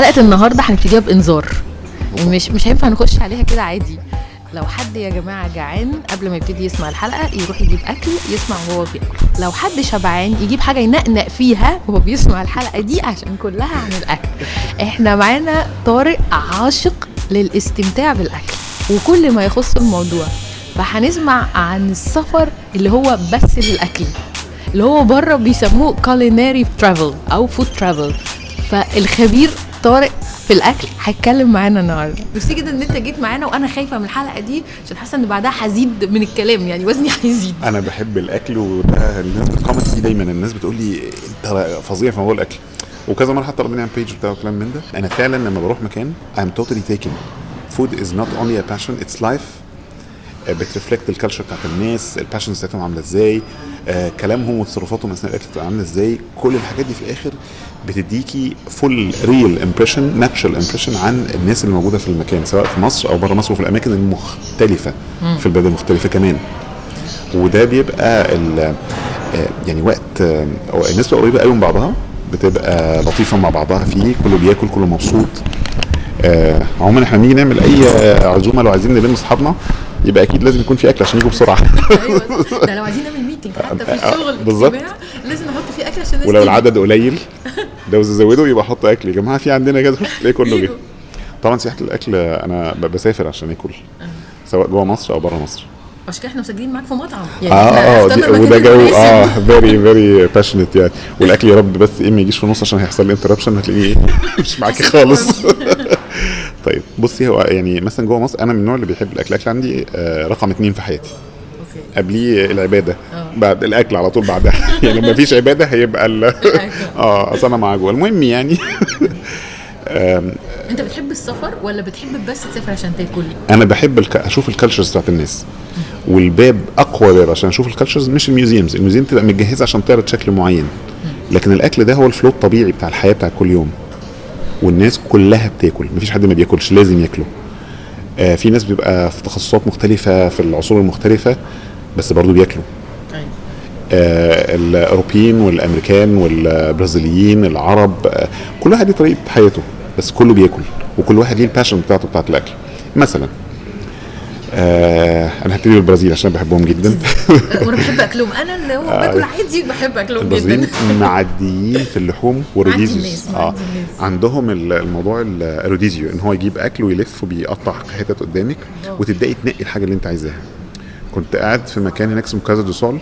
حلقة النهارده هنبتديها بانذار مش مش هينفع نخش عليها كده عادي. لو حد يا جماعة جعان قبل ما يبتدي يسمع الحلقة يروح يجيب أكل يسمع وهو بياكل لو حد شبعان يجيب حاجة ينقنق فيها وهو بيسمع الحلقة دي عشان كلها عن الأكل. إحنا معانا طارق عاشق للاستمتاع بالأكل وكل ما يخص الموضوع. فهنسمع عن السفر اللي هو بس للأكل اللي هو بره بيسموه culinary travel أو food travel. فالخبير طارق في الأكل هيتكلم معانا النهارده. بس كده إن أنت جيت معانا وأنا خايفة من الحلقة دي عشان حاسة إن بعدها هزيد من الكلام يعني وزني هيزيد. أنا بحب الأكل وده الناس بت comment فيه دايما. الناس بتقول لي أنت فظيع في موضوع الأكل. وكذا مرة حتى ربنا عن page بتاع وكلام من ده. أنا فعلا لما بروح مكان I'm totally taken. Food is not only a passion it's life. آه، بت reflect ال culture بتاعت الناس ال passions بتاعتهم عاملة إزاي آه، كلامهم وتصرفاتهم اثناء الاكل بتبقى عاملة إزاي كل الحاجات دي في الآخر بتديكي full real impression natural impression عن الناس اللي موجودة في المكان سواء في مصر أو بره مصر وفي الأماكن المختلفة في البلاد المختلفة كمان. وده بيبقى ال- آه، يعني وقت آه، الناس بتبقى قريبة قوي من بعضها بتبقى لطيفة مع بعضها فيه كله بياكل كله مبسوط. آه، عموما إحنا بنيجي نعمل أي آه، عزومة لو عايزين نلم أصحابنا يبقى أكيد لازم يكون في أكل عشان يجوا بسرعة. أيوه ده لو عايزين نعمل meeting حتى في آه، الشغل بالظبط. لازم نحط فيه أكل عشان ولو. العدد قليل لو زودوا يبقى حط أكل. يا جماعة في عندنا كده تلاقي كله جه. طبعا سياحة الأكل أنا بسافر عشان اكل سواء جوه مصر أو بره مصر. عشان كده إحنا مسجلين معاك في مطعم. آه إحنا آه المكان وده جو. آه very very passionate يعني. والأكل يا رب بس إيه ما يجيش في النص عشان هيحصل لي interruption هتلاقيه إيه؟ مش معاكي خالص. طيب بصي هو يعني مثلا جوه مصر أنا من النوع اللي بيحب الأكل. الاكل عندي آه رقم اتنين في حياتي. قبليه العبادة. آه. بعد الأكل على طول بعدها. يعني لما فيش عبادة هيبقى ال- آه أصل أنا مع جوه. المهم يعني أنت بتحب السفر ولا بتحب بس تسافر عشان تاكل؟ أنا بحب الك... أشوف ال cultures بتاعت الناس. والباب أقوى باب عشان أشوف ال cultures مش ال museums. ال museum تبقى متجهزة عشان تعرض شكل معين. لكن الأكل ده هو الفلو الطبيعي بتاع الحياة بتاع كل يوم. والناس كلها بتاكل مفيش حد ما بياكلش لازم ياكلوا. آه في ناس بيبقى في تخصصات مختلفة في العصور المختلفة بس برضو بياكلوا. أيوه. آه الأوروبيين والأمريكان والبرازيليين العرب آه كل واحد ليه طريقة حياته بس كله بياكل وكل واحد ليه الباشن بتاعته بتاعت الأكل. مثلا آه أنا هبتدي بالبرازيل عشان بحبهم جدا. وأنا بحب أكلهم. أنا اللي هو باكل عادي بحب أكلهم جدا. معديين في اللحوم وال rodizios الناس. عندهم ال- الموضوع ال rodizio إن هو يجيب أكل ويلف وبيقطع حتت قدامك وتبدأي تنقي الحاجة اللي أنت عايزاها. كنت قاعد في مكان هناك اسمه Casa do Sol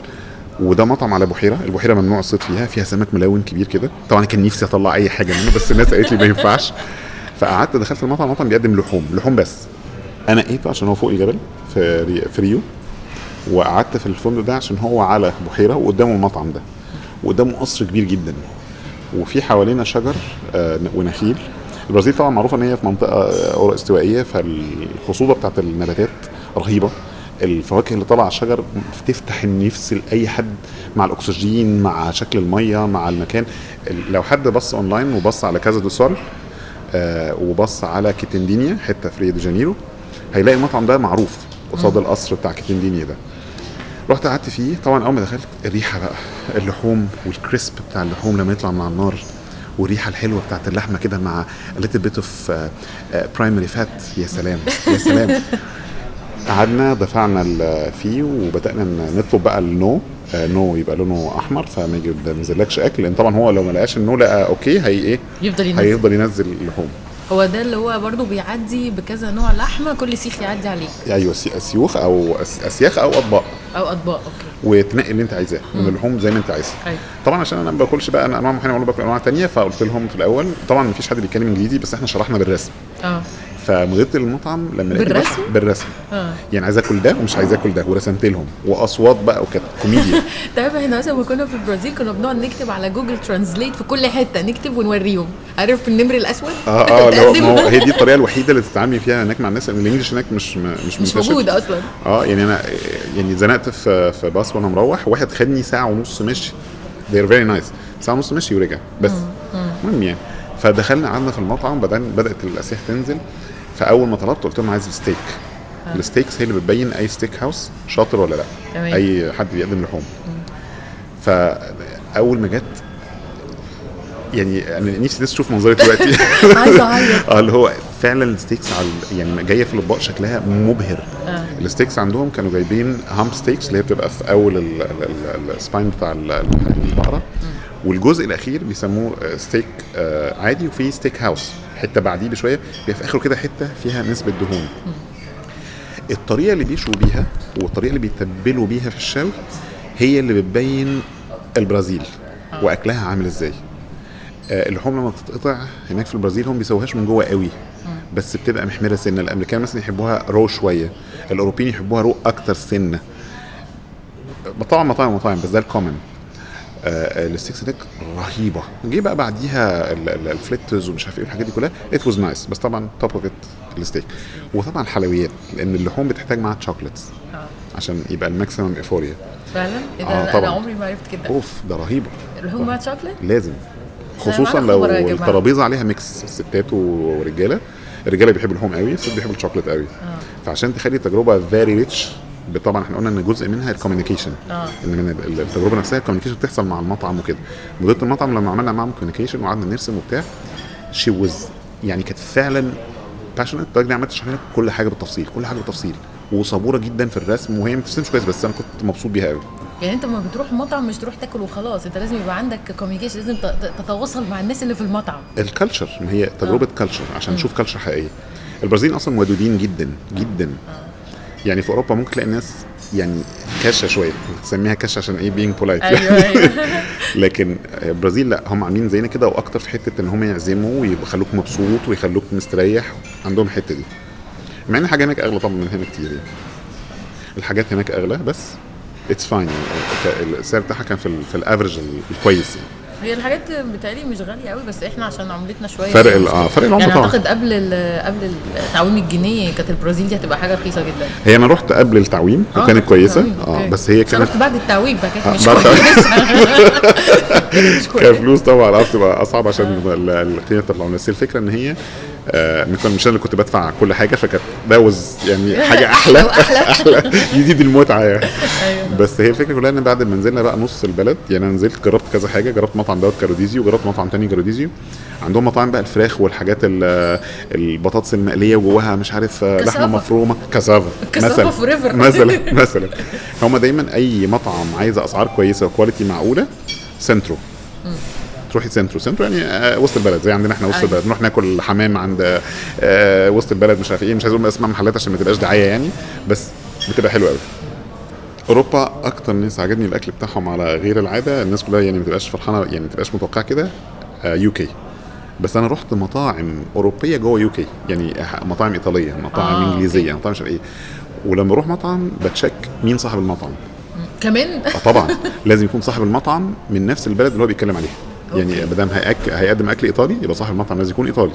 وده مطعم على بحيرة. البحيرة ممنوع الصيد فيها فيها سمك ملون كبير كده. طبعا كان نفسي أطلع أي حاجة منه بس الناس قالت لي ما ينفعش. فقعدت دخلت المطعم المطعم بيقدم لحوم لحوم بس. أنا نقيته عشان هو فوق الجبل في في ريو. وقعدت في الفندق ده عشان هو على بحيرة وقدامه المطعم ده. وقدامه قصر كبير جدا. وفي حوالينا شجر آه، ونخيل. البرازيل طبعا معروفة إن هي في منطقة آه، استوائية فالخصوبة بتاعت النباتات رهيبة. الفواكه اللي طالعة على الشجر بتفتح النفس لأي حد مع الأكسجين مع شكل المية مع المكان. ال- لو حد بص أونلاين وبص على كازا دو سول آه، وبص على كيتندينيا حتة في ريو دي جانيرو هيلاقي المطعم ده معروف قصاد القصر بتاع كيتندينيا ده. رحت قعدت فيه. طبعا أول ما دخلت الريحة بقى اللحوم وال crisp بتاع اللحوم لما يطلع من على النار والريحة الحلوة بتاعت اللحمة كده مع little bit of primary fat يا سلام يا سلام. قعدنا دفعنا فيه وبدأنا نطلب بقى ال no آه، no يبقى لونه أحمر فما ينزلكش أكل. لأن طبعا هو لو ما لقاش ال no لقى okay هي إيه؟ يفضل ينزل. هيفضل ينزل اللحوم. هو ده اللي هو برضو بيعدي بكذا نوع لحمة كل سيخ يعدي عليه. أيوه سي- سيوخ أو أسياخ أو أطباق. أو أطباق okay. وتنقي اللي أنت عايزاه من اللحوم زي ما أنت عايز. أيوة. طبعا عشان أنا ما باكلش بقى أنا أنواع معينه ولا باكل أنواع تانية فقلت لهم في الأول. طبعا مفيش حد بيتكلم إنجليزي بس إحنا شرحنا بالرسم. آه. فمديرة المطعم لما بالرسم؟ بالرسم. آه. يعني عايز آكل ده ومش عايز آكل ده ورسمت لهم. وأصوات بقى وكانت كوميديا. طيب إحنا مثلا كنا في البرازيل كنا بنقعد نكتب على Google Translate في كل حتة نكتب ونوريهم. عارف النمر الأسود؟ آه آه هو تقدم. ما هو هي دي الطريقة الوحيدة اللي تتعاملي فيها هناك مع الناس. لأن ال English هناك مش مش مش. موجود أصلا. آه يعني أنا يعني زنقت في في باص وأنا مروح. واحد خدني ساعة ونص مشي. They're very nice. ساعة ونص مشي ورجع. بس. المهم يعني. فدخلنا قعدنا في المطعم بدأ بدأت الأسياخ تنزل. فاول ما طلبت قلت لهم عايز ستيك ال steaks هي اللي بتبين أي steak house شاطر ولا لأ. أي حد بيقدم لحوم. فاول ما جت يعني أنا نفسي الناس تشوف منظري دلوقتي. عايزة أعيط. آه اللي هو فعلا ال steaks على يعني جاية في الأطباق شكلها مبهر. آه. ال steaks عندهم كانوا جايبين hump steaks اللي هي بتبقى في أول ال- ال- ال- ال spine بتاع ال- ال- البقرة. والجزء الأخير بيسموه آه، ستيك آه، عادي وفي steak house حتة بعديه بشوية بيبقى في آخره كده حتة فيها نسبة دهون. الطريقة اللي بيشوا بيها والطريقة اللي بيتبلوا بيها في الشوي هي اللي بتبين البرازيل وأكلها عامل إزاي. آه، اللحوم لما بتتقطع هناك في البرازيل هم بيسووهاش من جوه قوي بس بتبقى محمرة سنة. الأمريكان مثلا يحبوها raw شوية الأوروبيين يحبوها raw أكتر سنة. طبعا مطاعم مطاعم بس ده ال common آه ال steaks هناك رهيبة. جه بقى بعديها ال- ال- الـ fillets ومش عارف إيه الحاجات دي كلها. it was nice بس طبعا top of it ال steak. وطبعا الحلويات لأن اللحوم بتحتاج معاها chocolates عشان يبقى ال maximum euphoria فعلا؟ إيه آه، ده أنا طبعاً. عمري ما عرفت كده. أوف ده رهيبة. اللحوم مع شوكليت لازم. خصوصا لو. الترابيزة عليها mix ستات ورجالة. الرجالة بيحبوا اللحوم قوي الست بيحبوا الشوكليت قوي. فعشان تخلي التجربة very rich طبعا إحنا قلنا إن جزء منها ال communication آه. إن من ال- التجربة نفسها ال communication بتحصل مع المطعم وكده. مديرة المطعم لما عملنا معاهم communication وقعدنا نرسم وبتاع she was يعني كانت فعلا patient لدرجه اني عملت تشرح لنا كل حاجة بالتفصيل كل حاجة بالتفصيل. وصبورة جدا في الرسم. وهي ما بترسمش كويس بس أنا كنت مبسوط بيها قوي يعني أنت لما بتروح مطعم مش تروح تاكل وخلاص. أنت لازم يبقى عندك communication لازم تتواصل مع الناس اللي في المطعم. ال culture ما هي تجربة culture عشان نشوف culture حقيقية. البرازيل أصلا ودودين جدا جدا. يعني في أوروبا ممكن تلاقي الناس يعني كاشه شوية تسميها كاشه عشان إيه؟ being polite أيوه أيوه. لكن البرازيل لا هم عاملين زينا كده وأكتر في حتة إن هم يعزموا ويخلوك مبسوط ويخلوك مستريح عندهم الحتة دي. مع إن الحاجة هناك أغلى طبعا من هنا كتير يعني. الحاجات هناك أغلى بس it's fine يعني. السعر بتاعها كان في ال average الكويس يعني. هي الحاجات بتهيألي مش غالية قوي بس إحنا عشان عملتنا شوية فرق آه فرق العمله يعني طبعا. اعتقد قبل ال- قبل تعويم الجنيه كانت البرازيل دي هتبقى حاجة رخيصة جدا. هي أنا رحت قبل التعويم آه، وكانت كويسة. التعويم، آه. بس هي كانت رحت بعد التعويم فكانت آه، مش كويسة. كفلوس طبعا آه بتبقى أصعب عشان ال- القيمة تطلع بس الفكرة إن هي آه مش مش أنا اللي كنت بدفع كل حاجة فكانت ده يعني حاجة أحلى. أحلى. أحلى. يزيد المتعة يعني. أيوه. بس هي الفكرة كلها إن بعد ما نزلنا بقى نص البلد يعني أنا نزلت جربت كذا حاجة جربت مطعم دوت كاروديزيو وجربت مطعم تاني كاروديزيو. عندهم مطاعم بقى الفراخ والحاجات ال- البطاطس المقلية وجواها مش عارف آه، لحمة. مفرومة. cassava cassava مثلا. مثلا. مثلا. هم دايما أي مطعم عايزه أسعار كويسة و quality معقولة سنترو تروحي سنترو سنترو يعني آه، وسط البلد زي عندنا إحنا وسط أيوة. البلد نروح ناكل حمام عند آه، وسط البلد مش عارف إيه مش عايز أقول اسماء محلات عشان ما تبقاش دعاية يعني بس بتبقى حلوة قوي أوروبا أكتر ناس عجبني الأكل بتاعهم على غير العادة الناس كلها يعني ما تبقاش فرحانة يعني ما تبقاش متوقعة كده UK. بس أنا رحت مطاعم أوروبية جوه UK يعني مطاعم إيطالية مطاعم آه، آه انجليزيه مطاعم مش عارف إيه. ولما أروح مطعم بت check مين صاحب المطعم. كمان؟ طبعا. لازم يكون صاحب المطعم من نفس البلد اللي هو بيتكلم عليها. يعني ما دام هيأك... هيقدم أكل إيطالي يبقى صاحب المطعم لازم يكون إيطالي.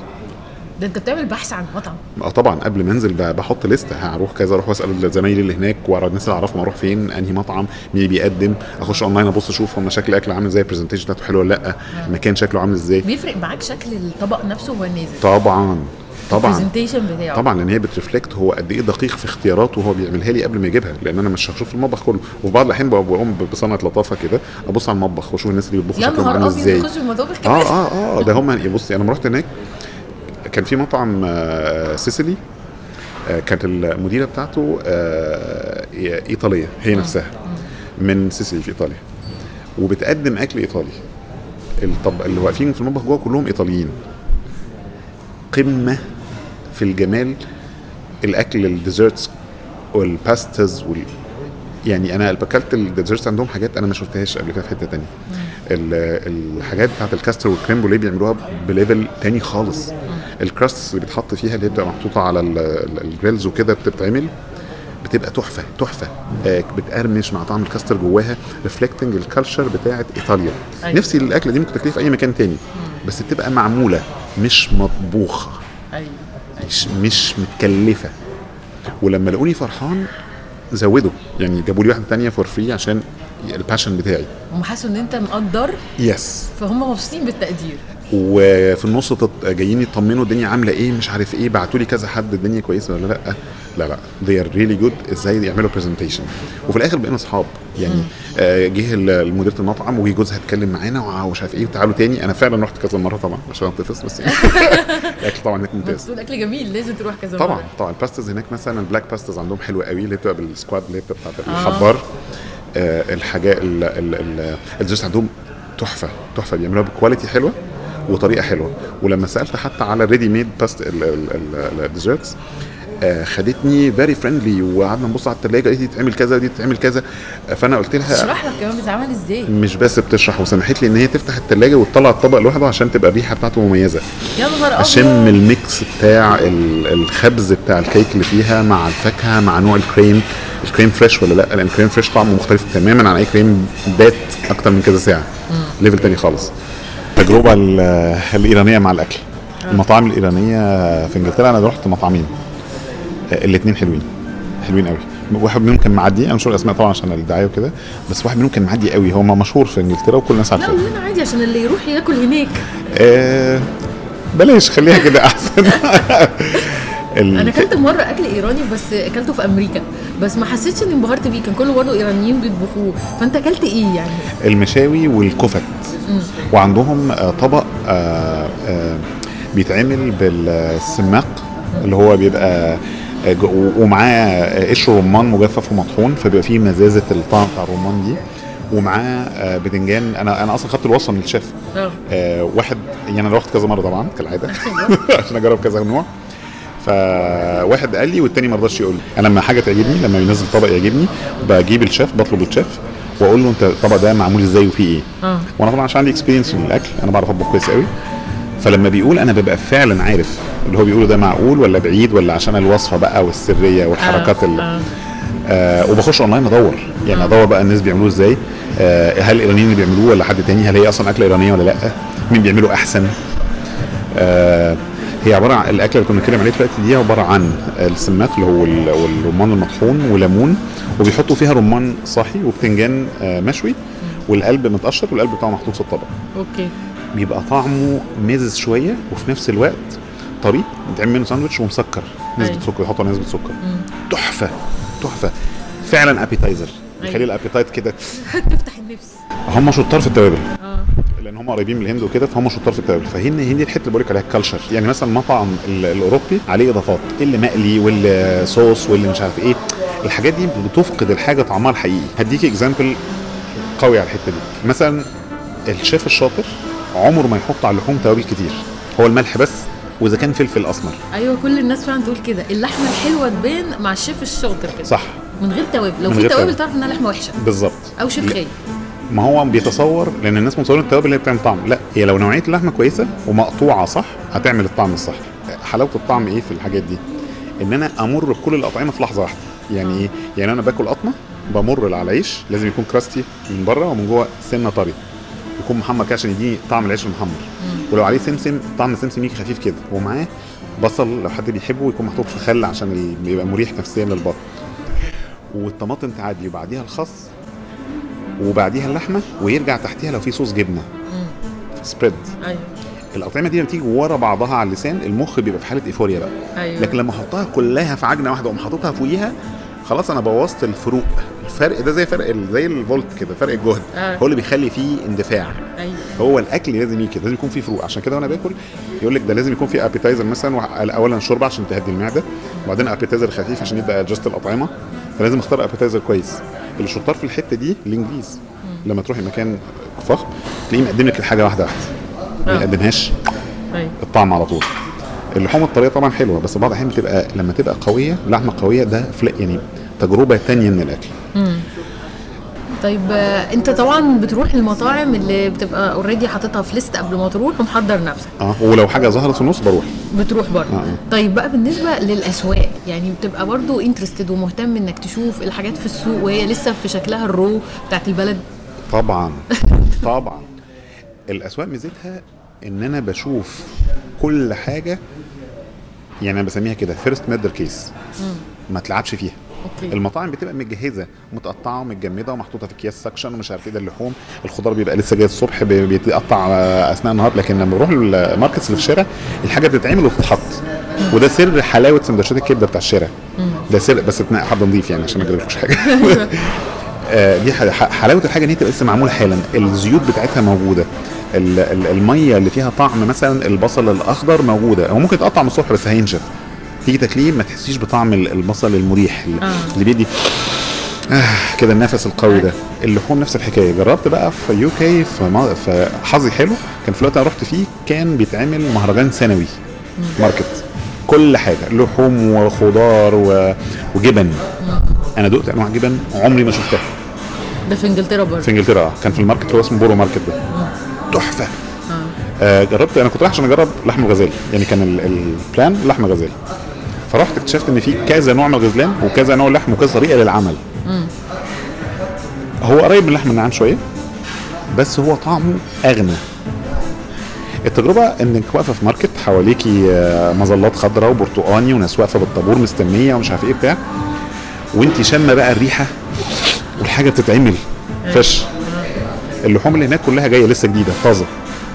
ده أنت بتعمل بحث عن مطعم آه طبعا. قبل ما أنزل بحط لسته هروح كذا أروح وأسأل زمايلي اللي هناك واعرف الناس اللي أعرفهم أروح فين أنهي مطعم مين بيقدم. أخش أونلاين أبص أشوف هم شكل الاكل عامل إزاي ال presentation بتاعته حلو ولا لأ المكان شكله عامل إزاي. بيفرق معاك شكل الطبق نفسه وهو نازل. طبعا. طبعا. ال presentation بتاعه. طبعا لأن هي بت reflect هو قد إيه دقيق في اختياراته وهو بيعملها لي قبل ما يجيبها لأن أنا مش هشوف المطبخ كله. وفي بعض الأحيان بقوم بصنعة لطافة كده أبص على المطبخ وأشوف الناس اللي بيطبخوا شكلهم عامل إزاي. آه آه آه ده هم بصي أنا لما رحت هناك كان في مطعم آه سيسيلي آه كانت المديرة بتاعته آه إيطالية هي نفسها من سيسيلي في إيطاليا. وبتقدم أكل إيطالي. الطباخين اللي واقفين في المطبخ جوه كلهم إيطاليين. قمة في الجمال الأكل ال desserts وال pastas وال يعني أنا اكلت ال desserts عندهم حاجات أنا ما شفتهاش قبل كده في حتة تانية. ال- الحاجات بتاعت ال custard وال crème brûlée بيعملوها ب level تاني خالص. ال crust اللي بيتحط فيها اللي بتبقى محطوطة على ال- ال- grills وكده بتتعمل بتبقى تحفة تحفة. آه، بتقرمش مع طعم الكاستر جواها reflecting ال culture بتاعه إيطاليا. أيوة. نفسي الأكلة دي ممكن تاكليها في أي مكان تاني بس بتبقى معمولة مش مطبوخة. أيوه. مش مش متكلفة. ولما لقوني فرحان زودوا. يعني جابوا لي واحدة تانية for free عشان ال passion بتاعي. هم حسوا إن أنت مقدر؟ yes فهم مبسوطين بالتقدير. وفي النص جايين يطمنوا الدنيا عاملة إيه مش عارف إيه بعتوا لي كذا حد الدنيا كويسة ولا لأ؟ لا لا. They are really good. إزاي يعملوا presentation وفي الآخر بقينا أصحاب. يعني آه، جه مديره المطعم وجه جوزها اتكلم معانا ومش عارف إيه وتعالوا تاني. أنا فعلا رحت كذا مرة طبعا عشان أتنفس بس يعني. الأكل طبعا هناك ممتاز. الاكل جميل لازم تروح كذا طبعا مرة. طبعا ال pastas هناك مثلا ال black pastas عندهم حلوة قوي اللي بتبقى بال squid اللي بتبقى بتاعت الحبار. آه الحاجات ال- ال- ال- ال desserts عندهم تحفة تحفة. بيعملوها ب quality حلوة. وطريقة حلوة. ولما سألت حتى على ال ready made paste ال desserts خدتني very friendly وقعدنا نبص على الثلاجه دي تتعمل كذا ودي تتعمل كذا. فأنا قلت لها اشرح لك كمان بتتعمل إزاي. مش بس بتشرح وسمحت لي إن هي تفتح الثلاجه وتطلع الطبق لوحده عشان تبقى الريحة بتاعته مميزة. يا نهار ابيض ال mix بتاع ال- الخبز بتاع الكيك اللي فيها مع الفاكهة مع نوع الكريم. الكريم fresh ولا لأ؟ لأن الكريم fresh طعمه مختلف تماما عن أي كريم بات أكتر من كذا ساعة. level تاني خالص. التجربه ال- الإيرانية مع الأكل. المطاعم الإيرانية في إنجلترا أنا رحت مطعمين. الاثنين حلوين. حلوين قوي. واحد منهم كان معدي أنا مش هقول أسماء طبعا عشان الدعاية وكده بس واحد منهم كان معدي قوي. هو مشهور في إنجلترا وكل الناس عارفاه. قول لنا عادي؟ عشان اللي يروح ياكل هناك. آه بلاش خليها كده أحسن. أنا أكلت مرة أكل إيراني بس أكلته في أمريكا بس ما حسيتش إني انبهرت بيه كان كله برضه إيرانيين بيطبخوه. فأنت أكلت إيه يعني؟ المشاوي والكفت وعندهم آه، طبق آه، آه، بيتعمل بالسماق اللي هو بيبقى ومعاه قشر رمان مجفف ومطحون فبيبقى فيه مزازة الطعم بتاع الرمان دي. ومعاه باذنجان أنا أنا أصلا خدت الوصفة من الشيف. آه، واحد يعني أنا رحت كذا مرة طبعا كالعادة. عشان أجرب كذا نوع. فواحد قال لي والتاني ما رضاش يقول لي. أنا لما حاجة تعجبني لما ينزل طبق يعجبني بجيب الشيف بطلب الشيف وأقول له أنت الطبق ده معمول إزاي وفيه إيه. آه. وأنا طبعا عشان عندي experience في الأكل أنا بعرف أطبخ كويس قوي. فلما بيقول أنا ببقى فعلا عارف اللي هو بيقوله ده معقول ولا بعيد ولا عشان الوصفة بقى والسرية والحركات اللي آه. آه وبخش اونلاين أدور. يعني أدور بقى الناس بيعملوه إزاي. آه هل الإيرانيين اللي بيعملوه ولا حد تاني؟ هل هي أصلا أكلة إيرانية ولا لأ؟ مين بيعمله أحسن؟ آه هي عبارة عن الأكلة اللي كنا بنتكلم عليه دلوقتي دي عبارة عن السماق اللي هو ال- والرمان المطحون وليمون وبيحطوا فيها رمان صاحي وبتنجان آه مشوي والقلب متقشر والقلب بتاعه محطوط في الطبق. أوكي. بيبقى طعمه مزز شوية وفي نفس الوقت طري بيتعمل منه ساندوتش ومسكر. نسبة أيوة. سكر يحطوا نسبة سكر. تحفة تحفة. فعلا appetizer يخلي. ال appetite كده تفتح النفس. هم شطار في التوابل. لأن هم قريبين من الهند وكده فهم شطار في التوابل. فهن هي دي الحتة اللي بقول لك عليها ال culture يعني مثلا المطعم ال- الأوروبي عليه إضافات. اللي مقلي واللي صوص واللي مش عارف إيه. الحاجات دي بتفقد الحاجة طعمها الحقيقي. هديك example قوي على الحتة دي. مثلا الشيف الشاطر عمره ما يحط على اللحوم توابل كتير. هو الملح بس وإذا كان فلفل أسمر. أيوه كل الناس فعلا تقول كده. اللحمة الحلوة تبان مع الشيف الشاطر كده. صح. من غير توابل. لو في توابل. تعرف إنها لحمة وحشة. بالظبط. أو شيف لا. ما هو بيتصور لأن الناس متصورين التوابل اللي بتعمل طعم. لا هي لو نوعية اللحمه كويسة ومقطوعة صح هتعمل الطعم الصح. حلاوة الطعم إيه في الحاجات دي؟ إن أنا أمر بكل الأطعمة في لحظة واحدة. يعني إيه؟ يعني أنا باكل قطمة بمر على العيش لازم يكون كراستي من بره ومن جوه سنه طري يكون محمر كده عشان يديني طعم العيش المحمر. ولو عليه سمسم طعم السمسم يجي خفيف كده. ومعاه بصل لو حد بيحبه يكون محطوط في خل عشان يبقى مريح نفسيا للبطن. والطماطم تعدي وبعديها الخس. وبعديها اللحمة ويرجع تحتيها لو في صوص جبنة. سبريد أيوه. الأطعمة دي لما تيجي ورا بعضها على اللسان المخ بيبقى في حالة إيفوريا بقى. أيوه. لكن لما أحطها كلها في عجنة واحدة وأقوم حاططها فوقيها خلاص أنا بوظت الفروق. الفرق ده زي فرق زي الفولت كده فرق الجهد. آه. هو اللي بيخلي فيه اندفاع. أيوه. هو الأكل لازم يجي كده لازم يكون فيه فروق. عشان كده وأنا باكل يقول لك ده لازم يكون فيه appetizer مثلا اولا شوربة عشان تهدي المعدة وبعدين appetizer خفيف عشان يبقى adjust الأطعمة. فلازم أختار appetizer كويس. اللي شطار في الحتة دي الإنجليز. لما تروحي مكان فخم تلاقيه مقدم لك الحاجة واحدة واحدة ما آه. يقدمهاش. أيوه. الطعم على طول. اللحوم الطرية طبعا حلوة بس بعض الأحيان بتبقى لما تبقى قوية لحمة قوية ده يعني تجربة تانية من الأكل. طيب آه، انت طبعا بتروح المطاعم اللي بتبقى already حاططها في list قبل ما تروح ومحضر نفسك. آه ولو حاجة ظهرت في النص بروح. بتروح برضه. آه. طيب بقى بالنسبة للأسواق يعني بتبقى برضه interested ومهتم إنك تشوف الحاجات في السوق وهي لسه في شكلها ال raw بتاعت البلد؟ طبعا طبعا. الأسواق ميزتها إن أنا بشوف كل حاجة يعني أنا بسميها كده first murder case ما تلعبش فيها. okay. المطاعم بتبقى متجهزه متقطعة ومتجمدة ومحطوطة في اكياس suction ومش عارف إيه ده اللحوم. الخضار بيبقى لسه جاي الصبح بي- بيتقطع آه، أثناء النهار. لكن لما بروح ال markets اللي في الشارع الحاجة بتتعمل وتتحط وده سر حلاوة سندوتشات الكبدة بتاع الشارع. ده سر بس حد نظيف يعني عشان ما اجيبلكوش حاجة. آه، دي حلاوة الحاجة إن هي تبقى لسه معمولة حالا. الزيوت بتاعتها موجودة. ال- ال- المية اللي فيها طعم مثلا البصل الأخضر موجودة. هو ممكن يتقطع من الصبح بس هينشف. تيجي تاكليه ما تحسيش بطعم ال- البصل المريح اللي- آه. اللي بيدي آه كده النفس القوي ده. اللحوم نفس الحكاية. جربت بقى في UK في حظي حلو. كان في الوقت أنا رحت فيه كان بيتعمل مهرجان سنوي. market. كل حاجة. لحوم وخضار و... وجبن. أنا دقت أنواع جبن عمري ما شفتها. ده في إنجلترا برضه. في إنجلترا آه. كان في ال market اللي هو اسمه Borough Market ده. تحفة. آه. جربت أنا كنت رايح عشان أجرب لحم الغزال. يعني كان ال- ال plan لحم غزال فرحت اكتشفت إن في كذا نوع من الغزلان وكذا نوع لحم وكذا طريقة للعمل. هو قريب من لحم النعام شوية بس هو طعمه أغنى. التجربة إنك واقفة في market حواليكي آه، مظلات خضراء وبرتقاني وناس واقفة بالطابور مستنية ومش عارف إيه بتاع وانت شامة بقى الريحة والحاجة بتتعمل fresh. اللحوم اللي هناك كلها جاية لسه جديدة طازة.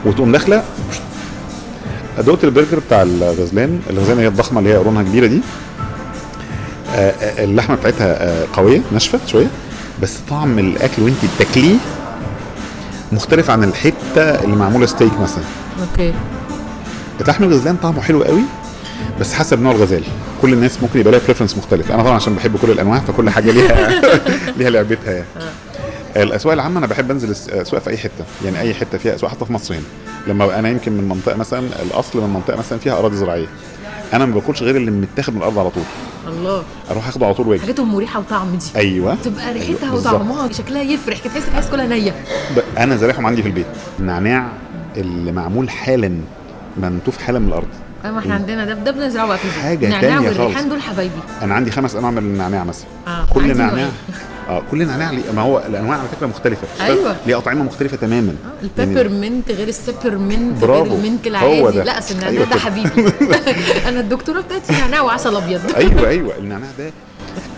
وتقوم داخلة دقت البرجر بتاع الغزلان الغزلان هي الضخمة اللي هي قرونها كبيرة دي. آه، آه، اللحمة بتاعتها آه، قوية ناشفة شوية بس طعم الأكل وانت بتاكليه مختلف عن الحتة اللي معمولة ستيك مثلا. أوكي. لحم الغزلان طعمه حلو قوي بس حسب نوع الغزال. كل الناس ممكن يبقى لها بريفرنس مختلف. أنا طبعا عشان بحب كل الأنواع فكل حاجة ليها ليها لعبتها يعني. الأسواق العامة أنا بحب أنزل أسواق في أي حتة يعني أي حتة فيها أسواق حتى في مصر هنا لما أنا يمكن من منطقة مثلا الأصل من منطقة مثلا فيها أراضي زراعية. أنا ما باكلش غير اللي متاخد من الأرض على طول. الله. أروح أخده على طول وأجي. حاجاتهم مريحة وطعم دي. أيوه. تبقى ريحتها بالظبط. وطعمها شكلها يفرح كده تحس عايز كلها نية. أنا زارعهم عندي في البيت. النعناع اللي معمول حالا منتوف حالا من الأرض. آه ما إحنا عندنا ده ده بنزرعه بقى في البيت. حاجة النعناع والريحان. دول حبايبي. أنا عندي خمس أنواع من النعناع مثلا. آه، كل نعناع. آه كل نعناع ليه ما هو الأنواع على فكرة مختلفة. أيوة. ليه اطعمه مختلفة تماما. البيبر منت غير السبر منت غير برافو. المنت هو العادي ده. لا أصل النعناع أيوة ده. حبيبي. أنا الدكتورة بتاعتي نعناع وعسل أبيض. أيوه أيوه. النعناع ده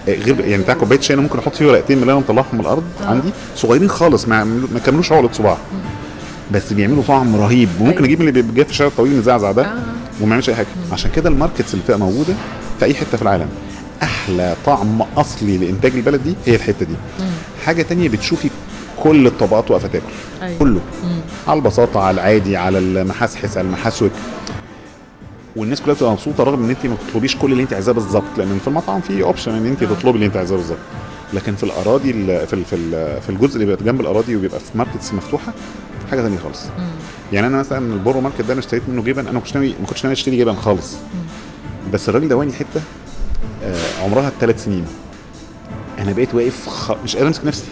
آه، غير يعني بتاع كوباية شاي أنا ممكن أحط فيه ورقتين من اللي أنا مطلعهم من الأرض عندي. صغيرين خالص ما ما كملوش عقلة صباع. بس بيعملوا طعم رهيب. وممكن أيوة. أجيب اللي بيبقى في الشارع الطويل مزعزع ده آه. وما يعملش أي حاجة. عشان كده ال markets اللي بتبقى موجودة في أي حتة في العالم. أحلى طعم أصلي لإنتاج البلد دي هي الحتة دي. حاجة تانية بتشوفي كل الطبقات واقفة تاكل. أيوة. كله. على البساطة على العادي على المحاسحس على المحاسوك والناس كلها بتبقى مبسوطة رغم إن انت ما بتطلبيش كل اللي انت عايزاه بالظبط لأن في المطعم في option إن انت تطلبي اللي انت عايزاه بالظبط. لكن في الأراضي ال- في في ال- في الجزء اللي بيبقى جنب الأراضي وبيبقى في markets مفتوحة حاجة ثانية خالص. يعني أنا مثلا ال Borough Market ده أنا اشتريت منه جبن أنا ما كنتش ناوي ما كنتش ناوي أشتري جبن خالص. بس الراجل دوقني حتة عمرها ثلاث سنين. أنا بقيت واقف خ... مش قادر أمسك نفسي.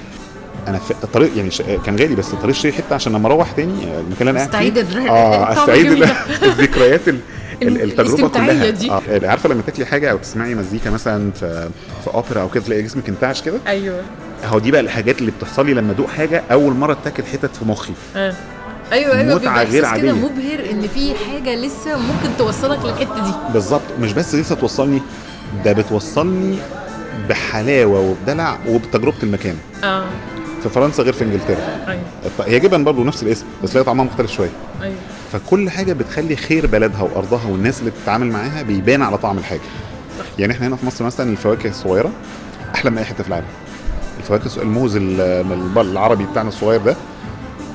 أنا في الطريق يعني ش... كان غالي بس الطريق اشتري حتة عشان لما أروح تاني آه، المكان اللي أنا قاعد استعيد فيه الر- آه استعيد. الذكريات ال... ال- التجربة كلها. دي. آه عارفة لما تاكلي حاجة أو تسمعي مزيكا مثلا في في أوبرا أو كده تلاقي جسمك انتعش كده؟ أيوه. اهو دي بقى الحاجات اللي بتحصل لي لما أدوق حاجة أول مرة اتاكل حتت في مخي. آه. أيوه أيوه متعة بيبقى غير عادية. مبهر إن في حاجة لسه ممكن توصلك للحتة دي. بالظبط. مش بس لسه توصلني ده بتوصلني بحلاوة وبدلع وبتجربة المكان. آه. في فرنسا غير في إنجلترا. أيوه. هي جبن برضه نفس الاسم بس ليها طعمها مختلف شوية. أيوه. فكل حاجة بتخلي خير بلدها وأرضها والناس اللي بتتعامل معاها بيبان على طعم الحاجة. يعني إحنا هنا في مصر مثلا الفواكه الصغيرة أحلى من أي حتة في العالم. الفواكه الموز ال- ال- العربي بتاعنا الصغير ده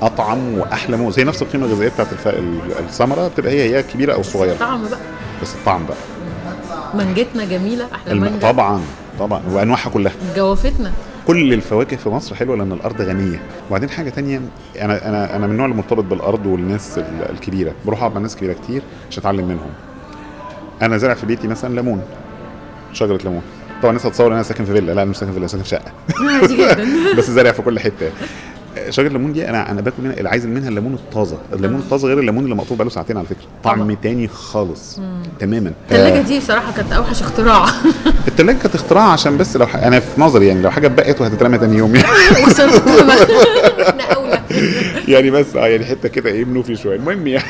أطعم وأحلى موز. هي نفس القيمة الغذائية بتاعت الف... ال- الثمرة بتبقى هي هي الكبيره أو الصغيره طعم بقى. بس الطعم بقى. مانجتنا جميلة أحلى الم... مانجا. طبعا طبعا وأنواعها كلها. جوافتنا كل الفواكه في مصر حلوة لأن الأرض غنية. وبعدين حاجة تانية أنا أنا أنا من النوع اللي مرتبط بالأرض والناس ال- الكبيرة. بروح أقعد مع ناس كبيرة كتير عشان اتعلم منهم. أنا زارع في بيتي مثلا ليمون شجرة ليمون. طبعا الناس هتصور إن أنا ساكن في فيلا. لا أنا مش ساكن في فيلا ساكن في شقة. بس زارع في كل حتة. شجر الليمون دي أنا أنا باكل منها اللي عايز منها الليمون الطازة. الليمون الطازة غير الليمون اللي مقطوع بقاله ساعتين على فكرة. طعم. تاني خالص. تماما. الثلاجه دي بصراحة كانت أوحش اختراع. التلاجة كانت اختراع عشان بس لو ح... أنا في نظري يعني لو حاجة اتبقت وهتترمى تاني يوم يعني, يعني بس آه يعني حتة كده إيه منوفي شوية. المهم يعني.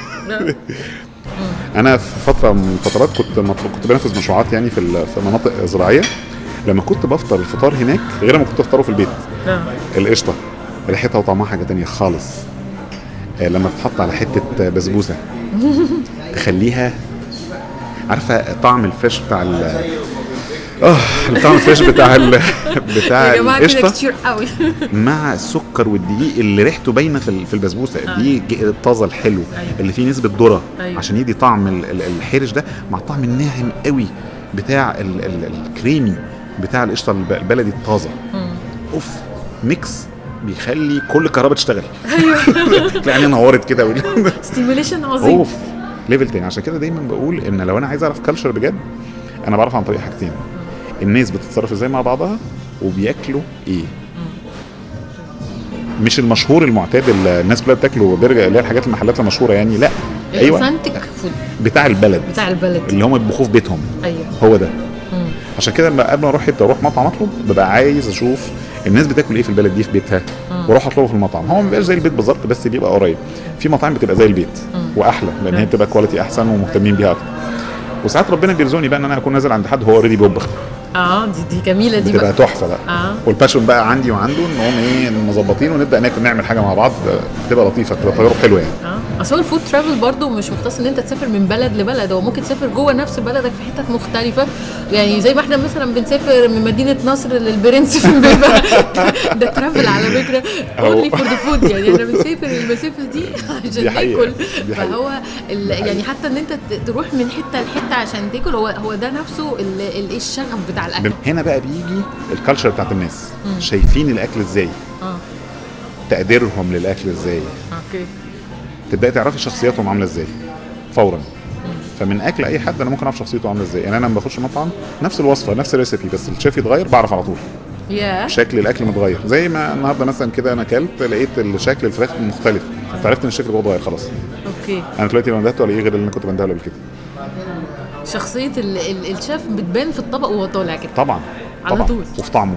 أنا في فترة من الفترات كنت مطلوب كنت بنفذ مشروعات يعني في مناطق زراعية. لما كنت بفطر الفطار هناك غير ما كنت أفطره في البيت. القشطة. ريحتها وطعمها حاجة تانية خالص. آه، لما تتحط على حتة بسبوسة. تخليها عارفة طعم الفريش بتاع ال آه الطعم الفريش بتاع ال بتاع القشطة كتير قوي. مع السكر والدقيق اللي ريحته باينة في في البسبوسة. الدقيق ج- الطازه الحلو. أيوة. اللي فيه نسبة ذرة أيوة. عشان يدي طعم ال- ال- الحرش ده مع الطعم الناعم قوي بتاع ال- ال- الكريمي بتاع القشطة الب- البلدي الطازة. أوف mix بيخلي كل الكهرباء تشتغل. تلاقي عيني نورت كده. stimulation عظيم. اوف level تاني. عشان كده دايما بقول إن لو أنا عايز أعرف culture بجد أنا بعرف عن طريق حاجتين. الناس بتتصرف إزاي مع بعضها وبياكلوا إيه. مش المشهور المعتاد اللي الناس كلها بتاكله برجر اللي هي الحاجات المحلات المشهورة يعني لأ. أيوه. فود بتاع البلد. بتاع البلد. اللي هم بيطبخوه في بيتهم. أيوه. هو ده. عشان كده لما قبل ما أروح حتة أروح مطعم أطلب ببقى عايز أشوف الناس بتاكل إيه في البلد دي في بيتها؟ وأروح اطلبه في المطعم. هو ما بيبقاش زي البيت بالظبط بس بيبقى قريب. في مطاعم بتبقى زي البيت وأحلى لأن هي بتبقى quality أحسن ومهتمين بيها أكتر. وساعات ربنا بيرزقني بقى إن أنا أكون نازل عند حد هو already بيطبخ. آه دي دي جميلة دي بتبقى بقى تحفة بقى. آه. وال passion بقى عندي وعنده إن هم إيه مظبطين ونبدأ ناكل نعمل حاجة مع بعض بتبقى لطيفة بتبقى تجارب حلوة يعني. آه. أصل ال food travel برضو مش مختص إن أنت تسافر من بلد لبلد هو ممكن تسافر جوه نفس بلدك في حتت مختلفة. يعني زي ما إحنا مثلا بنسافر من مدينة نصر للبرنس في امبابه ده travel على فكرة only for the food يعني إحنا بنسافر المسافة دي عشان. ناكل. فهو. يعني حتى إن أنت تروح من حتة لحتة عشان تاكل هو هو ده نفسه ال- ال- الشغف بتاع الأكل. هنا بقى بيجي ال culture بتاعت الناس. شايفين الأكل إزاي؟ آه. تقديرهم للأكل إزاي؟ أوكي. تبدأي تعرفي شخصياتهم عاملة إزاي فورا. فمن أكل أي حد أنا ممكن أعرف شخصيته عاملة إزاي. يعني أنا لما بخش مطعم نفس الوصفة نفس ال recipe بس الشيف يتغير بعرف على طول. يا شكل الأكل متغير. زي ما النهارده مثلا كده أنا أكلت لقيت الشكل الفراخ مختلف. فعرفت إن اللي جوه اتغير خلاص. أوكي. أنا دلوقتي لو ندهته الاقيه غير اللي أنا كنت بندهه قبل كده. شخصية ال- ال- الشيف بتبان في الطبق وهو طالع كده. طبعا على طبعا طول. وفي طعمه.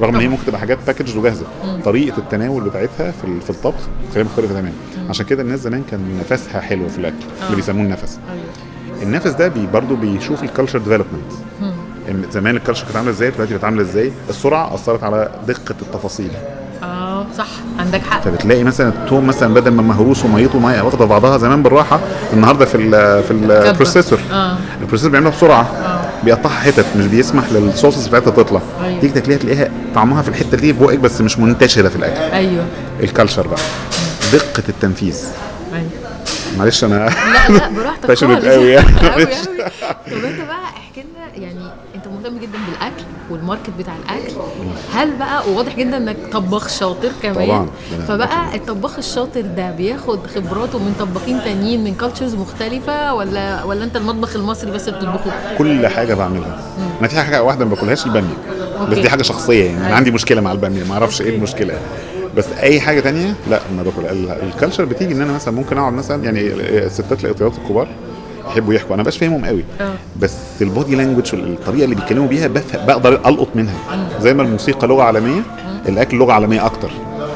رغم إن هي. ممكن تبقى حاجات package وجاهزة. طريقة التناول بتاعتها في في الطبخ خليها مختلفة تماما. عشان كده الناس زمان كان نفسها حلو في الأكل اللي بيسموه النفس. أيوه. النفس ده بي برضه بيشوف ال culture development زمان ال culture كانت عاملة إزاي دلوقتي بقت عاملة إزاي؟ السرعة أثرت على دقة التفاصيل. آه صح عندك حق. فبتلاقي مثلا التوم مثلا بدل ما مهروس وميته ميه واخدة بعضها زمان بالراحة النهارده في ال في ال processor. آه. ال processor بيعملها بسرعة بيقطعها حتت مش بيسمح لل sauces بتاعتها تطلع. أيوة. تيجي تاكليها تلاقيها طعمها في الحتة دي في بقك بس مش منتشرة في الأكل. أيوه. ال culture بقى. دقة التنفيذ. أيوه. معلش أنا لا لا براحتك قوي يعني. قوي قوي طب أنت بقى احكي لنا يعني أنت مهتم جدا بالأكل؟ وال market بتاع الأكل. هل بقى وواضح جدا إنك طباخ شاطر كمان. طبعاً. فبقى الطباخ الشاطر ده بياخد خبراته من طباخين تانيين من cultures مختلفة ولا ولا أنت المطبخ المصري بس بتطبخه؟ كل حاجة بعملها. أنا في حاجة واحدة ما باكلهاش البامية. بس. دي حاجة شخصية يعني. أنا أيوة. عندي مشكلة مع البامية. ما أعرفش إيه المشكلة. بس أي حاجة تانية لا ما باكل. ال- ال culture بتيجي إن أنا مثلا ممكن أقعد مثلا يعني الستات الاطيات الكبار. يحبوا يحكوا. أنا مش فاهمهم قوي. آه. بس ال body language والطريقة اللي بيتكلموا بيها بقدر ألقط منها. زي ما الموسيقى لغة عالمية الأكل لغة عالمية أكتر.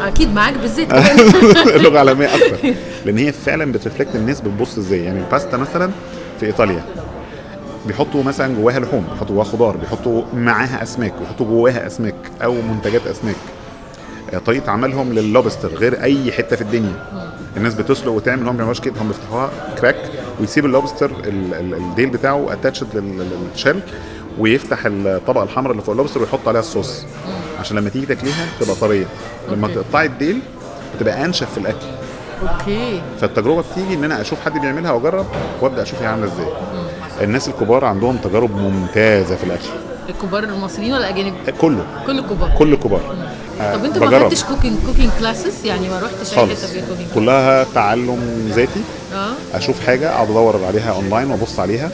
أكيد معاك بالزيت. كمان لغة عالمية أكتر. لأن هي فعلا بت reflect الناس بتبص إزاي. يعني الباستا مثلا في إيطاليا بيحطوا مثلا جواها لحوم بيحطوا جواها خضار بيحطوا معاها أسماك بيحطوا جواها أسماك أو منتجات أسماك. آه، طريقة عملهم لللوبستر غير أي حتة في الدنيا. الناس بتسلق وتعمل هم ما بيعملوش كده هم بيفتحوها crack ويسيب اللوبستر ال- ال- الديل بتاعه attached لل shell ويفتح الطبقة الحمراء اللي فوق اللوبستر ويحط عليها الصوص. عشان لما تيجي تاكليها تبقى طرية. لما. تقطعي الديل بتبقى أنشف في الأكل. okay. فالتجربة بتيجي إن أنا أشوف حد بيعملها وأجرب وأبدأ أشوف هي عاملة إزاي. الناس الكبار عندهم تجارب ممتازة في الأكل. الكبار المصريين ولا الأجانب؟ كله. كل كبار كل كبار آه، طب انت ما خدتش cooking cooking classes يعني ما رحتش أي حتة كلها تعلم ذاتي. آه. أشوف حاجة أقعد أدور عليها اونلاين وأبص عليها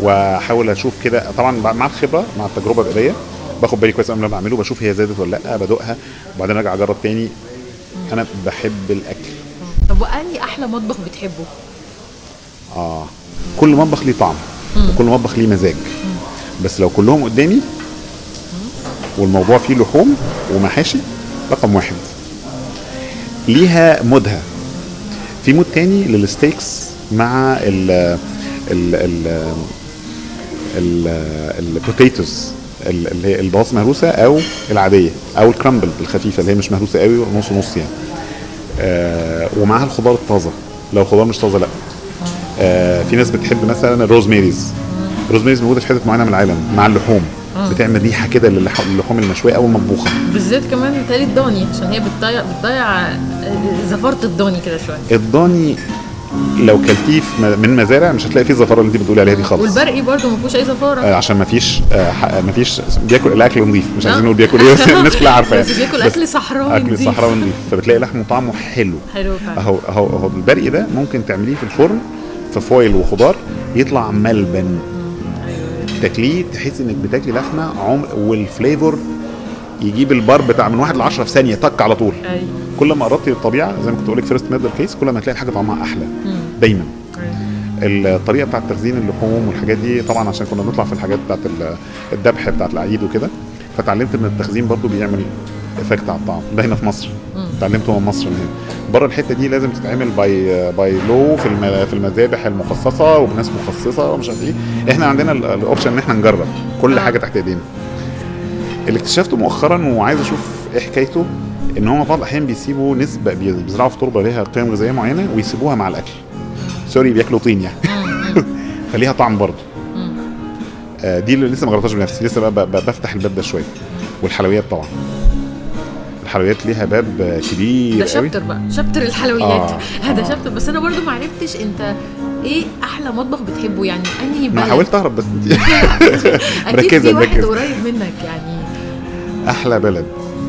وأحاول أشوف كده. طبعا بع- مع الخبرة مع التجربة القراية باخد بالي كويس قبل ما بعمله بشوف هي زادت ولا لأ بدوقها وبعدين أرجع أجرب تاني. أنا بحب الأكل. طب وإيه أحلى مطبخ بتحبه؟ آه. كل مطبخ ليه طعم وكل مطبخ ليه مزاج. بس لو كلهم قدامي والموضوع فيه لحوم ومحاشي رقم واحد. ليها mood ها. في mood تاني لل steaks مع ال ال ال ال ال potatoes اللي هي البطاطس مهروسة أو العادية أو ال crumble الخفيفة اللي هي مش مهروسة قوي نص نص يعني. آه ومعاها الخضار الطازة. لو الخضار مش طازة لأ. آه في ناس بتحب مثلا الروزميريز الروزميريز موجودة في حتت معينة من العالم مع اللحوم. بتعمل ريحة كده للح- للحوم المشوية أو المطبوخة. بالذات كمان بتهيألي الضاني عشان هي بتضيع بتضيع زفارة الضاني كده شوية. الضاني لو كلتيه من مزارع مش هتلاقي فيه الزفارة اللي انت بتقولي عليها دي خالص. والبرقي برضو ما فيهوش أي زفارة. آه عشان ما فيش آه ما فيش بياكل الأكل نظيف مش عايزين نقول بياكل إيه بس الناس كلها عارفه بس بياكل أكل صحراوي أكل. صحراوي نظيف فبتلاقي لحمه طعمه حلو. حلو فعلا. أهو أهو أهو البرقي ده ممكن تعمليه في الفرن في foil وخضار يطلع ملبن. تاكليه تحس إنك بتاكلي لحمة عمر وال flavor يجيب البار بتاع من واحد ل 10 في ثانية طق على طول. أيوه كل ما قربتي للطبيعة زي ما كنت بقول لك فيرست ميدل كيس كل ما تلاقي الحاجة طعمها أحلى دايما. الطريقة بتاعت تخزين اللحوم والحاجات دي طبعا عشان كنا بنطلع في الحاجات بتاعت ال- الذبح بتاعت العيد وكده فتعلمت إن التخزين برضو بيعمل effect على الطعم. ده هنا في مصر. اتعلمته من مصر من هنا. بره الحتة دي لازم تتعمل by by law في الم- في المذابح المخصصة وبناس مخصصة ومش عارف إيه. إحنا عندنا ال- ال option إن إحنا نجرب كل. حاجة تحت إيدينا. اللي اكتشفته مؤخرا وعايز أشوف إيه حكايته إن هم بعض الأحيان بيسيبوا نسبة بيزرعوا في تربة ليها قيم غذائية معينة ويسيبوها مع الأكل. sorry بياكلوا طين يعني. فليها طعم برضه. آه دي اللي لسه ما جربتهاش بنفسي لسه بقى بفتح الباب ده شوية. والحلويات طبعا. الحلويات ليها باب كبير ده شابتر بقى شابتر الحلويات. آه، هذا آه. شابتر بس أنا برضو ما عرفتش أنت إيه أحلى مطبخ بتحبه؟ يعني أنهي أنا بلد؟ حاولت أهرب بس أنت أكيد في واحد. قريب منك يعني. أحلى بلد.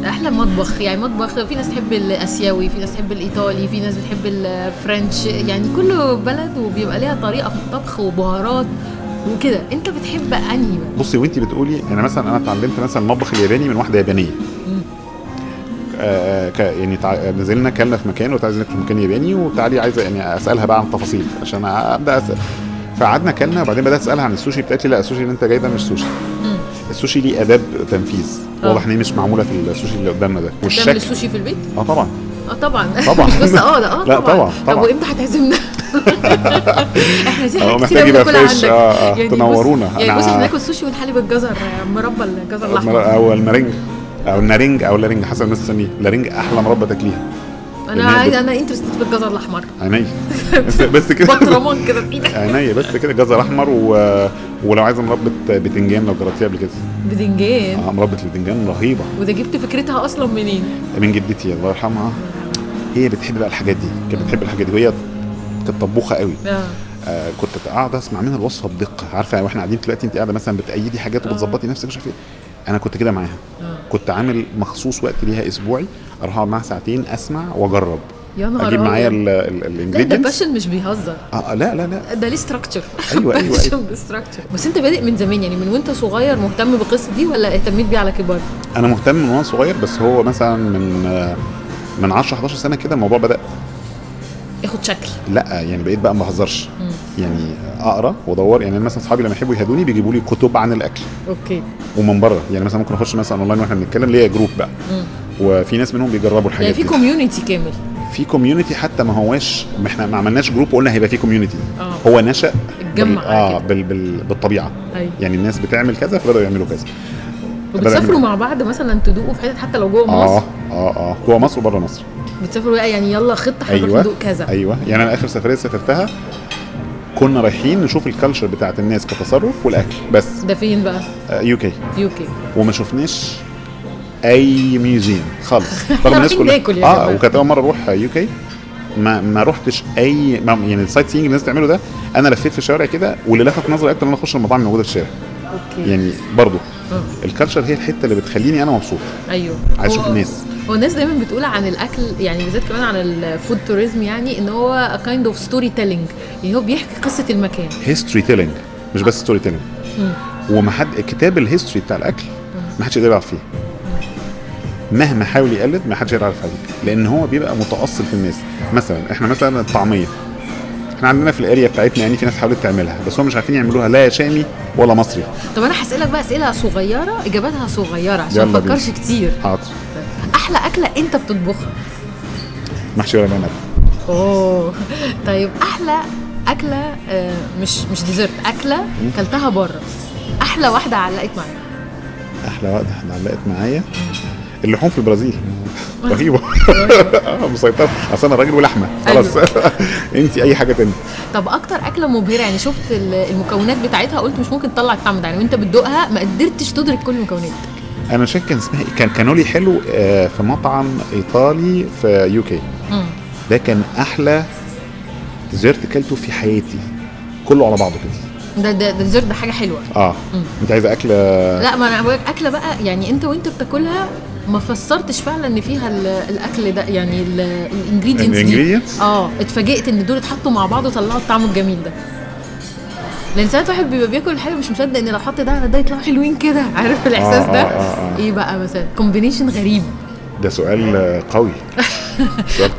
أحلى مطبخ يعني مطبخ في ناس تحب الآسيوي في ناس تحب الإيطالي في ناس بتحب الفرنش يعني كل بلد وبيبقى ليها طريقة في الطبخ وبهارات وكده. أنت بتحب أنهي بقى؟ بصي وأنت بتقولي يعني مثلا أنا اتعلمت مثلا المطبخ الياباني من واحدة يابانية. يعني تع... نزلنا كلنا في مكان وتعالي ناكل في مكان ياباني وتعالي عايزه يعني أسألها بقى عن التفاصيل عشان أبدأ اسال فقعدنا كلنا وبعدين بدأت أسألها عن السوشي بتاعت لي لا السوشي اللي أنت جاي ده مش سوشي. السوشي ليه آداب تنفيذ. آه. واضح إن هي مش معمولة في السوشي اللي قدامنا ده. بتعمل والشكل. السوشي في البيت؟ آه طبعا. آه طبعا. طبعا. بس آه ده آه لا، طبعا، طب طبعا. وإمتى هتعزمنا؟ إحنا آه حاجات محتاج كتير فريش عندك. آه آه يعني تنورونا. يعني بص إحنا ناكل سوشي ونحلب الجزر مربى الجزر الأحمر. أو المارينج أو النارنج أو اللارنج حسب الناس تسميه. اللارنج أحلى مربى تاكليها. أنا عايز أنا انترستد في الجزر الأحمر. عينيا بس, بس كده. بطرمان كده. في إيدك عينيا بس كده. جزر أحمر و... ولو عايزه مربى بتنجان لو جربتيها قبل كده. بدنجان آه مربى البتنجان رهيبة. وده جبت فكرتها أصلا منين؟ من جدتي الله يرحمها. هي بتحب بقى الحاجات دي كانت بتحب الحاجات دي. وهي كانت طبوخة قوي. آه. آه كنت قاعد أسمع منها الوصفة بدقة. عارفة وإحنا قاعدين دلوقتي أنت قاعدة مثلا بتأيدي حاجات وبتظبطي نفسك مش عارف إيه. أنا كنت كده معاها. كنت عامل مخصوص وقت ليها أسبوعي أروح أقعد معاها ساعتين أسمع وأجرب. يا نهار أجيب معايا أبيض. ال- ال- لا ده ال ingredients passion مش بيهزر. آه لا لا لا. ده ليه structure أيوة، أيوة، passion ب structure بس أنت بادئ من زمان يعني من وأنت صغير مهتم بالقصة دي ولا اهتميت بيها على كبر؟ أنا مهتم من وأنا صغير بس هو مثلا من آه، من 10 11 سنة كده الموضوع بدأ. ياخد شكل. لا يعني بقيت بقى ما بهزرش. يعني أقرأ وأدور يعني مثلا اصحابي لما يحبوا يهدوني بيجيبوا لي كتب عن الأكل. okay. ومن بره يعني مثلا ممكن أخش مثلا اونلاين وإحنا بنتكلم ليا group بقى. وفي ناس منهم بيجربوا يعني الحاجات في دي. community كامل. في community حتى ما هواش ما إحنا ما عملناش group وقلنا هيبقى في community آه. هو نشأ اتجمع بال... آه. بال... بال... بالطبيعة. أيوة. يعني الناس بتعمل كذا فبدأوا يعملوا كذا. وبتسافروا مع بعض مثلا تدوقوا في حتت حتى لو جوه آه مصر؟ آه آه. جوه مصر وبره مصر. بتسافروا بقى يعني يلا خطة هنروح أيوه ندوق كذا. أيوه. يعني أنا آخر سفرية سافرتها كنا رايحين نشوف ال culture بتاعت الناس كتصرف والأكل بس. ده فين بقى؟ UK UK وما شفناش أي museum خالص. طب رايحين ناكل يا آه. وكانت أول مرة أروح UK ما ما رحتش اي ما يعني ال sightseeing اللي الناس بتعمله ده أنا لفيت في الشوارع كده واللي لفت نظري أكتر إن أنا أخش المطاعم الموجودة في الشارع. okay. يعني برضه آه. ال culture هي الحتة اللي بتخليني أنا مبسوط. أيوه. عايز أشوف الناس. هو الناس دايما بتقول عن الأكل يعني بالذات كمان عن ال food tourism يعني إن هو kind of storytelling يعني هو بيحكي قصة المكان. history telling مش بس storytelling وما حد كتاب ال history بتاع الأكل ما حدش يقدر يلعب فيه. مهما حاول يقلد ما حدش يعرف عليه. لأن هو بيبقى متأصل في الناس. مثلا إحنا مثلا الطعمية. إحنا عندنا في الاريا بتاعتنا يعني في ناس حاولت تعملها بس هم مش عارفين يعملوها لا شامي ولا مصري. طب أنا هسألك بقى أسئلة صغيرة إجاباتها صغيرة عشان ما. تفكرش كتير. حاضر. أحلى أكلة أنت بتطبخها؟ محشي ورق عنب. أوه. طيب أحلى أكلة آه، مش مش ديزرت أكلة كلتها بره. أحلى واحدة علقت معاك أحلى واحدة علقت معايا؟ اللحوم في البرازيل. رهيبة. آه، مسيطرة. أصل أنا راجل ولحمة. خلاص. انت أي حاجة تانية. طب أكتر أكلة مبهرة يعني شفت ال- المكونات بتاعتها قلت مش ممكن تطلع الطعم ده يعني وأنت بتدوقها ما قدرتش تدرك كل المكونات. أنا مش فاكر كان اسمها إيه. كان cannoli حلو آه، في مطعم إيطالي في UK. مم. ده كان أحلى dessert كلته في حياتي. كله على بعضه كده. ده ده ده dessert ده حاجة حلوة. آه. أنت عايزة اكل لا ما أنا أكلة بقى يعني أنت وأنت بتاكلها ما فسرتش فعلا إن فيها ال- الأكل ده يعني ال ingredients؟ آه اتفاجئت إن دول اتحطوا مع بعض وطلعوا الطعم الجميل ده. لأن ساعات واحد بيبقى بياكل الحاجة مش مصدق إن لو حط ده على ده يطلعوا حلوين كده. عارف الإحساس آه، ده؟ آه، آه، آه. إيه بقى مثلا؟ combination غريب. ده سؤال آه، قوي.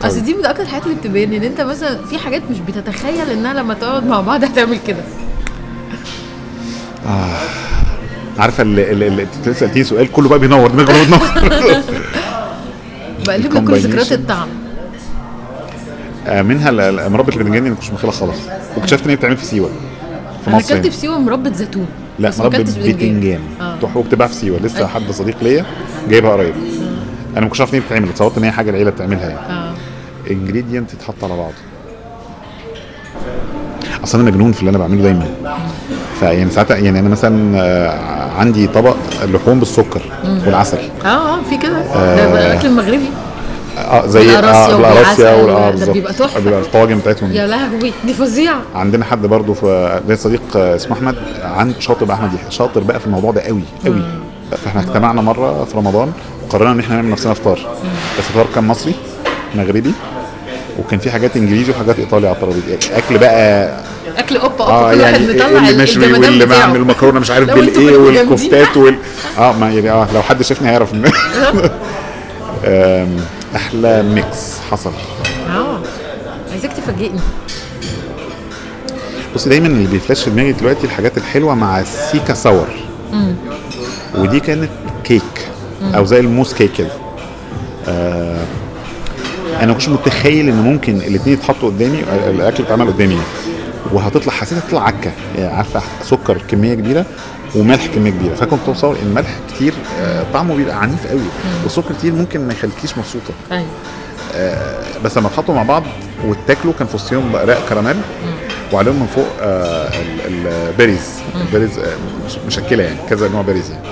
أصل دي من أكتر الحاجات اللي بتبين إن أنت مثلا في حاجات مش بتتخيل إنها لما تقعد مع بعض هتعمل كده. عارفة اللي, اللي, اللي انت سالتيني سؤال كله بقى بينور دماغي كله بتنور بقلب لك كل ذكريات. الطعم. آه، منها مربى البتنجان اللي ما كنتش متخيلها خالص. واكتشفت إن هي بتتعمل في سيوة في أنا مصر أكلت هنا. في سيوة مربى زيتون لا مربى بتنجان. تروح وبتباع في سيوة. لسه. حد صديق ليا جايبها قريب. أنا ما كنتش عارف إن هي بتتعمل. اتصورت إن هي حاجة العيلة بتعملها يعني. انجريدينت يتحط على بعضه. أصلا أنا مجنون في اللي أنا بعمله دايما. فيعني ساعات يعني أنا مثلا آه، عندي طبق لحوم بالسكر والعسل. آه آه في كده. ده بقى الأكل المغربي. آه زي بالقراصية آه بالقراصية وبالعسل، وال- آه ده بالظبط. بيبقى تحفة. بيبقى الطواجن بتاعتهم. يا لهوي دي فظيعة. عندنا حد برضه في ليا صديق آه، اسمه أحمد عنده شاطر بقى أحمد شاطر بقى في الموضوع ده قوي قوي. فإحنا اجتمعنا مرة في رمضان وقررنا إن إحنا نعمل نفسنا فطار. بس الفطار كان مصري مغربي وكان في حاجات انجليزي وحاجات ايطالي على الترابيزة. أكل بقى أكل اوبا اوبا آه يعني اللي مشوي واللي. بعمل مكرونة مش عارف بالإيه. والكفتات وال آه ما يعني آه لو حد شافني هيعرف ان أحلى mix حصل. آه عايزاك تفاجئني. بصي دايما اللي بيفلاش في دماغي دلوقتي الحاجات الحلوة مع سيكا sour ودي كانت كيك أو زي ال mousse cake كده. آه أنا ما كنتش متخيل إن ممكن الاثنين يتحطوا قدامي آه، الأكل اتعمل قدامي. وهتطلع حسيتها تطلع عكة يعني عارفة سكر كمية كبيرة وملح كمية كبيرة. فكنت متصور إن الملح كتير آه، طعمه بيبقى عنيف قوي والسكر كتير ممكن ما يخليكيش مبسوطة. أيوه. بس لما اتحطوا مع بعض واتاكلوا كان في وسطهم رق كراميل وعليهم من فوق آه ال- ال berries ال berries آه مش- مشكلة يعني كذا نوع berries يعني.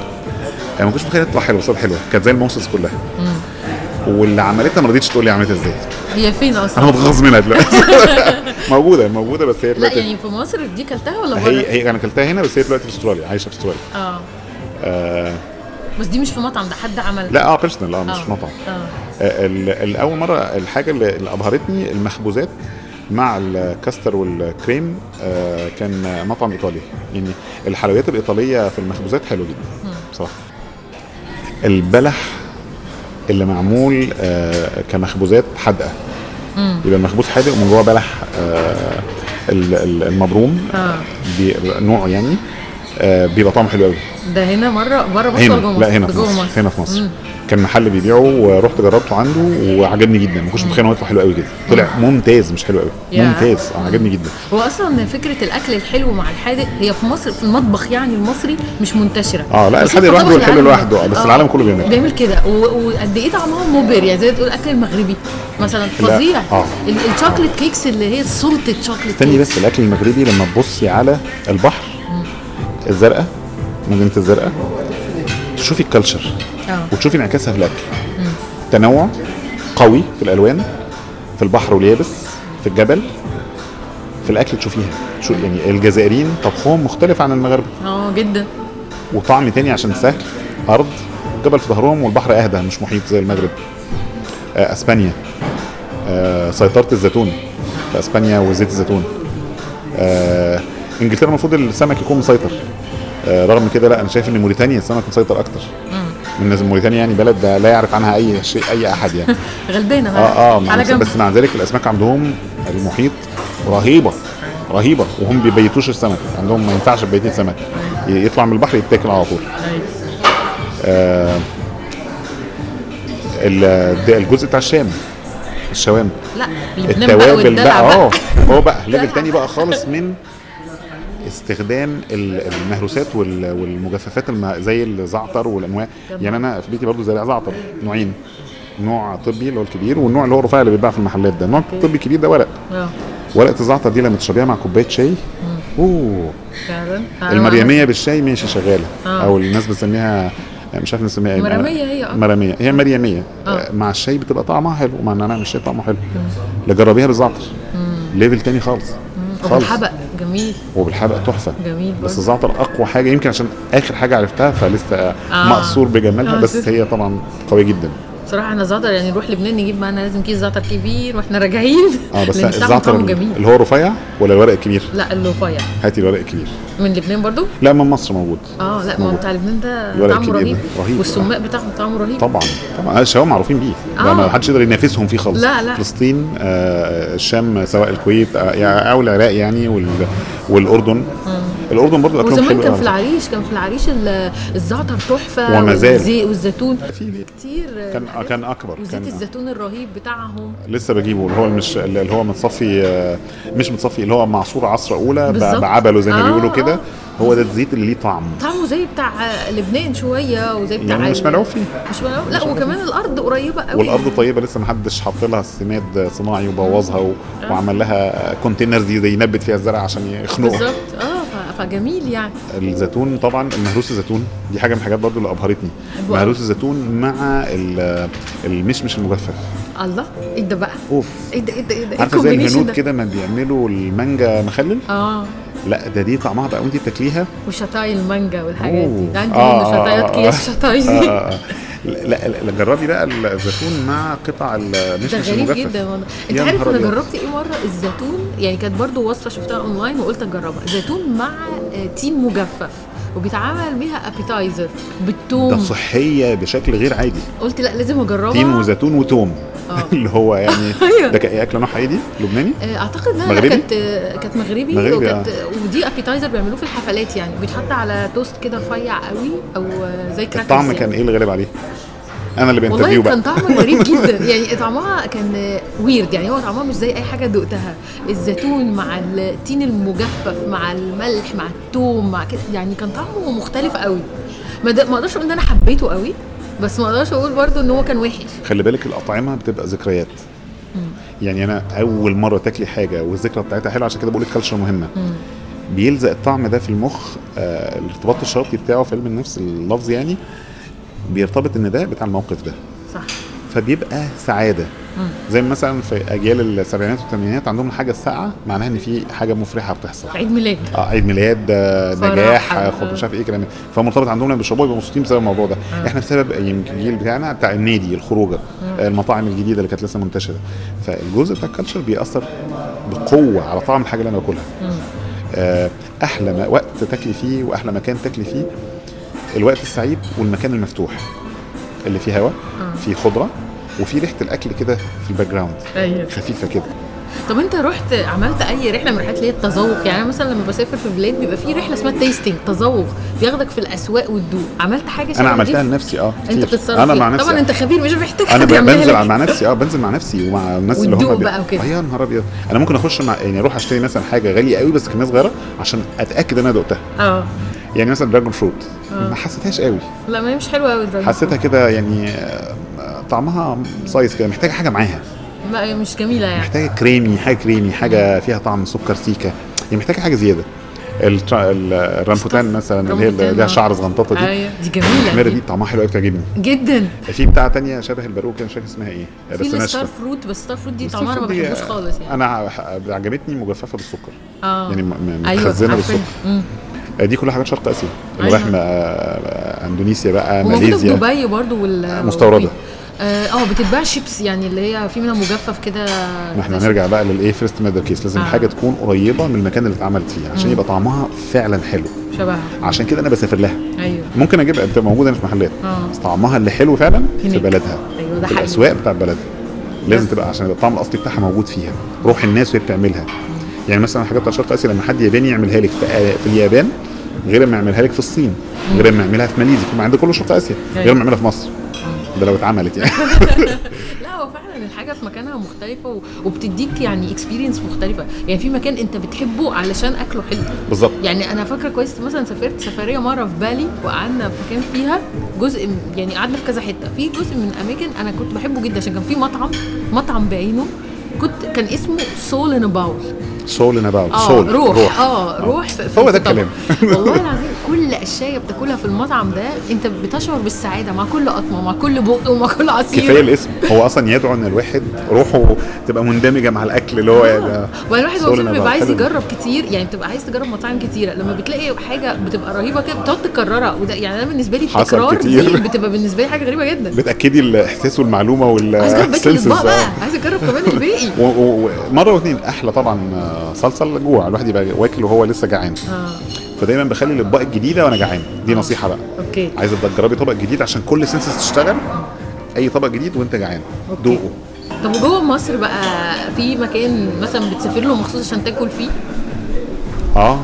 يعني ما كنتش متخيل تطلع حلوة طلعت حلوة كانت زي الموسس كلها. واللي عملتها ما رضيتش تقول لي عملتها إزاي. هي فين أصلا؟ أنا متغاظ منها دلوقتي. موجودة موجودة بس هي لا دلوقتي يعني في مصر دي كلتها ولا بره؟ هي هي أنا اكلتها هنا بس هي دلوقتي في أستراليا عايشة في أستراليا. آه. آه. بس دي مش في مطعم ده حد عمل. لا آه personal آه مش آه. مطعم. آه. آه، الأول مرة الحاجة اللي اللي أبهرتني المخبوزات مع الكاستر والكريم آه، كان مطعم إيطالي. يعني الحلويات الإيطالية في المخبوزات حلوة جدا بصراحة. البلح اللي معمول آه، كمخبوزات حادقة. يبقى المخبوز حادق ومن جوه بلح آه، ال- ال- المبروم. بي- نوعه يعني. آه، بيبقى طعمه حلو قوي. ده هنا مره بره مصر هنا. جوه مصر؟ لا هنا في جوه مصر. هنا في مصر. مم. كان محل بيبيعه ورحت جربته عنده وعجبني جدا. ما كنتش متخيل انه يطلع حلو قوي كده. طلع ممتاز مش حلو قوي. ممتاز. آه عجبني جدا. هو أصلا فكرة الأكل الحلو مع الحادق هي في مصر في المطبخ يعني المصري مش منتشرة. آه لا الحادق لوحده والحلو لوحده. آه، بس العالم كله بيعملها بيعمل كده. وقد إيه طعمها مبهر. يعني زي تقول الاكل المغربي مثلا فظيع. آه. ال- ال chocolate cakes اللي هي salted chocolate استني. بس الأكل المغربي لما تبصي على البحر الزرقاء مدينه الزرقاء. تشوفي الكالتشر آه. وتشوفي انعكاسها في الأكل. تنوع قوي في الألوان في البحر واليابس في الجبل. في الأكل تشوفيها. شو يعني الجزائريين طبخهم مختلف عن المغاربه آه جدا. وطعم تاني عشان سهل أرض جبل في ظهرهم والبحر أهدى مش محيط زي المغرب. آه، أسبانيا. آه، سيطرة الزيتون في أسبانيا وزيت الزيتون. آه، انجلترا المفروض السمك يكون مسيطر. آه، رغم كده لا أنا شايف إن موريتانيا السمك مسيطر أكتر. من موريتانيا يعني بلد لا يعرف عنها أي شيء أي أحد يعني. غلبانة آه آه على جنب. بس مع ذلك الأسماك عندهم المحيط رهيبة رهيبة وهم بيبيتوش السمك. عندهم ما ينفعش تبيتي السمك يطلع من البحر يتاكل على طول. أيوة. آه الجزء بتاع الشام. الشوام. لا التوابل بقى. آه هو بقى. ليفل. تاني بقى خالص من استخدام ال- المهروسات وال- والمجففات الم- زي الزعتر والأنواع. يعني أنا في بيتي برضو زارع زعتر نوعين. نوع طبي اللي هو الكبير والنوع اللي هو الرفيع اللي بيتباع في المحلات ده. النوع الطبي الكبير ده ورق. آه. ورقة الزعتر دي لما تشربيها مع كوباية شاي أوه. فعلا؟ المريمية بالشاي ماشي شغالة. آه. أو الناس بتسميها مش عارف نسميها إيه مرمية هي، آه. مرمية. هي مريمية. آه. مع الشاي بتبقى طعمها حلو مع النعناع الشاي طعمه حلو. لا جربيها بالزعتر. level تاني خالص. وبالحبق. جميل. وبالحبق تحفة. جميل بس. الزعتر أقوى حاجة يمكن عشان آخر حاجة عرفتها فلسه آه. مأسور بجمالها آه، بس. هي طبعا قوية جدا. بصراحه إحنا زعتر يعني نروح لبنان نجيب معانا لازم كيس زعتر كبير وإحنا راجعين. آه بس الزعتر اللي هو رفيع ولا الورق الكبير؟ لا اللي رفيع هاتي الورق الكبير. من لبنان برضو لا من مصر موجود آه لا ما هو بتاع لبنان ده طعمه رهيب رهيب. والسماق بتاعهم طعمه رهيب طبعا طبعا الشباب معروفين بيه آه. ما حدش يقدر ينافسهم فيه خالص لا، لا. فلسطين آه الشام سواء الكويت آه أو العراق يعني وال والأردن الأردن برضه أكلهم وزمان حلو كان. في العريش كان في العريش ال- الزعتر تحفة وما زال. والزي- والزيتون؟ كتير كان حاجات. كان أكبر وزيت كان الزيتون الرهيب بتاعهم لسه بجيبه اللي هو مش اللي هو متصفي آه، مش متصفي اللي هو معصور عصرة أولى. بعبله زي ما آه، بيقولوا كده آه. هو ده الزيت اللي ليه طعم. طعمه زي بتاع لبنان شوية وزي بتاع يعني مش ملعوب فيه. مش ملعوب لا وكمان الأرض قريبة قوي. والأرض طيبة لسه ما حدش حط لها السماد صناعي وبوظها و... وعمل لها كونتينرز دي زي ينبت فيها الزرع عشان يخنقه بالظبط. آه فجميل يعني. الزيتون طبعا المهروس الزيتون دي حاجة من الحاجات برضو اللي أبهرتني. مهروس الزيتون مع ال- المشمش المجفف. الله إيه ده بقى؟ أوف. إيه ده إيه ده إيه ده؟ عارفة زي الهنود ده؟ كده ما بيعملوا المانجا مخلل؟ آه. لا ده دي طعمها بقى وانت بتاكليها. وشطاي المانجا والحاجات دي. ده عندي آه، منه شطايات آه، اكياس شطاي. آه، دي آه، آه. لا لا لا، جربي بقى الزيتون مع قطع ده المشمش غريب المجفف. جدا والله. انت عارف أنا. جربت إيه مرة؟ الزيتون يعني كانت برضو وصفة شفتها اونلاين وقلت اجربها. زيتون مع آه، تين مجفف. وبيتعمل بيها appetizer ده بالثوم صحية بشكل غير عادي قلت لا لازم أجربها تين وزيتون وتوم آه. اللي هو يعني أيوة. ده كان اكله نوعها إيه دي؟ لبناني؟ آه، أعتقد إنها؟ كانت آه، كانت مغربي, مغربي، وكانت ودي appetizer بيعملوه في الحفلات يعني بيتحط على توست كده رفيع قوي أو زي crackers الطعم يعني. كان إيه اللي غالب عليه؟ أنا اللي والله ب interview كان بقى طعمه غريب جدا. يعني طعمها كان weird يعني هو طعمها مش زي أي حاجة دقتها. الزيتون مع التين المجفف مع الملح مع الثوم مع كده. يعني كان طعمه مختلف قوي. ما أقدرش أقول إن أنا حبيته قوي بس ما أقدرش أقول برضو إن هو كان وحش. خلي بالك الأطعمة بتبقى ذكريات. يعني أنا أول مرة تاكلي حاجة والذكرى بتاعتها حلوة عشان كده بقول الكالتشر مهمة. بيلزق الطعم ده في المخ آه الارتباط الشرطي بتاعه في علم النفس اللفظ يعني. بيرتبط ان ده بتاع الموقف ده. صح. فبيبقى سعادة. زي مثلا في أجيال السبعينات والثمانينات عندهم الحاجة الساقعة معناها إن في حاجة مفرحة بتحصل. عيد ميلاد. آه عيد ميلاد آه، نجاح آه، آه. خطوه مش عارف إيه كلام فمرتبط عندهم لما بيشربوها يبقوا مبسوطين بسبب الموضوع ده. إحنا بسبب يمكن الجيل بتاعنا بتاع النادي الخروجة آه، المطاعم الجديدة اللي كانت لسه منتشرة. فالجزء بتاع ال culture بيأثر بقوة على طعم الحاجة اللي أنا باكلها. آه، أحلى وقت تاكلي فيه وأحلى مكان تاكلي فيه الوقت السعيد والمكان المفتوح اللي فيه هواء فيه خضرة وفي ريحة الأكل كده في ال background أيوه خفيفة كده طب أنت رحت عملت أي رحلة من رحلات اللي هي التذوق يعني مثلا لما بسافر في بلاد بيبقى في رحلة اسمها tasting تذوق بياخدك في الأسواق والدوق عملت حاجة شبه أنا؟ عملتها لنفسي آه أنت كتير. بتتصرف أنا. مع نفسي طبعا آه. أنت خبير مش محتاج أنا بنزل لك. مع نفسي آه بنزل مع نفسي ومع الناس اللي هم بقى وكده. آه يا نهار أبيض أنا ممكن أخش مع يعني أروح أشتري مثلا حاجة غالية قوي بس كمية صغيرة عشان أتأكد إن أنا دقتها آه يعني مثلا دراجون فروت ما حسيتهاش قوي. لا ما هي مش حلوة قوي حسيتها كده يعني آه، طعمها صايص كده محتاجة حاجة معاها. لا مش جميلة يعني. محتاجة كريمي حاجة كريمي حاجة فيها طعم سكر سيكه يعني محتاجة حاجة زيادة. الرامبوتان مثلا اللي هي اللي ليها آه. شعر صغنططه دي. أيوه دي جميلة الحميره دي. طعمها حلو قوي بتعجبني. جدا. في بتاع تانية شبه الباروكة مش فاكر اسمها إيه. في بس ال star ناشفه fruit بس star fruit دي طعمها أنا ما بحبوش خالص يعني. أنا عجبتني مجففة بالسكر. آه. يعني م- م- أيوه متخزنه عارفة. بالسكر. آه، دي كلها حاجات شرق آسيا. اللي أيوة. رايح آه، إندونيسيا بقى وموجودة في ماليزيا. دبي برضو وال مستوردة. آه آه، بتتباع شيبس يعني اللي هي في منها مجفف كده. ما إحنا هنرجع بقى للايه first middle case لازم آه. الحاجة تكون قريبة من المكان اللي اتعملت فيه عشان يبقى طعمها فعلا حلو. شبهها. عشان كده أنا بسافر لها. أيوه. ممكن أجيبها بتبقى موجودة في محلات. آه. بس طعمها اللي حلو فعلا في هناك. بلدها. أيوة، ده في حقيقي. الأسواق بتاع بلدها لازم تبقى عشان يبقى الطعم الأصلي بتاعها موجود فيها. روح الناس وهي بتعملها. يعني مثلا حاجات بتاع شرق آسيا لما حد ياباني يعملها لك. في, في اليابان غير ما يعملها لك في الصين غير ما يعملها في ماليزيا عند كل شرق آسيا غير ما يعملها في مصر. ده لو اتعملت يعني. لا هو فعلا الحاجة في مكانها مختلفة وبتديك يعني experience مختلفة. يعني في مكان أنت بتحبه علشان أكله حلو. بالظبط. يعني أنا فاكرة كويس مثلا سافرت سفرية مرة في بالي وقعدنا في مكان فيها جزء يعني قعدنا في كذا حتة. في جزء من اماكن أنا كنت بحبه جدا عشان كان في مطعم مطعم بعينه كنت كان اسمه Soul in a Bowl Soul in a Bowl soul روح, آه روح هو ده. الكلام. والله العظيم كل أشياء بتاكلها في المطعم ده أنت بتشعر بالسعادة مع كل قطمة مع كل بق ومع كل عصير. كفاية الاسم. هو أصلا يدعو إن الواحد روحه تبقى مندمجة مع الأكل اللي هو وبعدين الواحد هو بيبقى. عايز. يجرب كتير يعني بتبقى عايز تجرب مطاعم كتيرة. لما بتلاقي حاجة بتبقى رهيبة كده بتقعد تكررها. وده يعني أنا بالنسبة لي التكرار دي. بتبقى بالنسبة لي حاجة غريبة جدا. بتأكدي الإحساس والمعلومة وال عايز أجرب الأطباق آه. بقى عايز أجرب كمان الباقي. ومره واثنين أحلى طبعا آه، صلصة الجوع الواحد يبقى واكل وهو لسه جعان. آه. فدايما بخلي الإطباق الجديدة وأنا جعان. دي نصيحة بقى. okay. عايزه تجربي طبق جديد عشان كل senses تشتغل. أي طبق جديد وأنت جعان. دوقه. طب وجوه مصر بقى في مكان مثلا بتسافر له مخصوص عشان تاكل فيه؟ آه.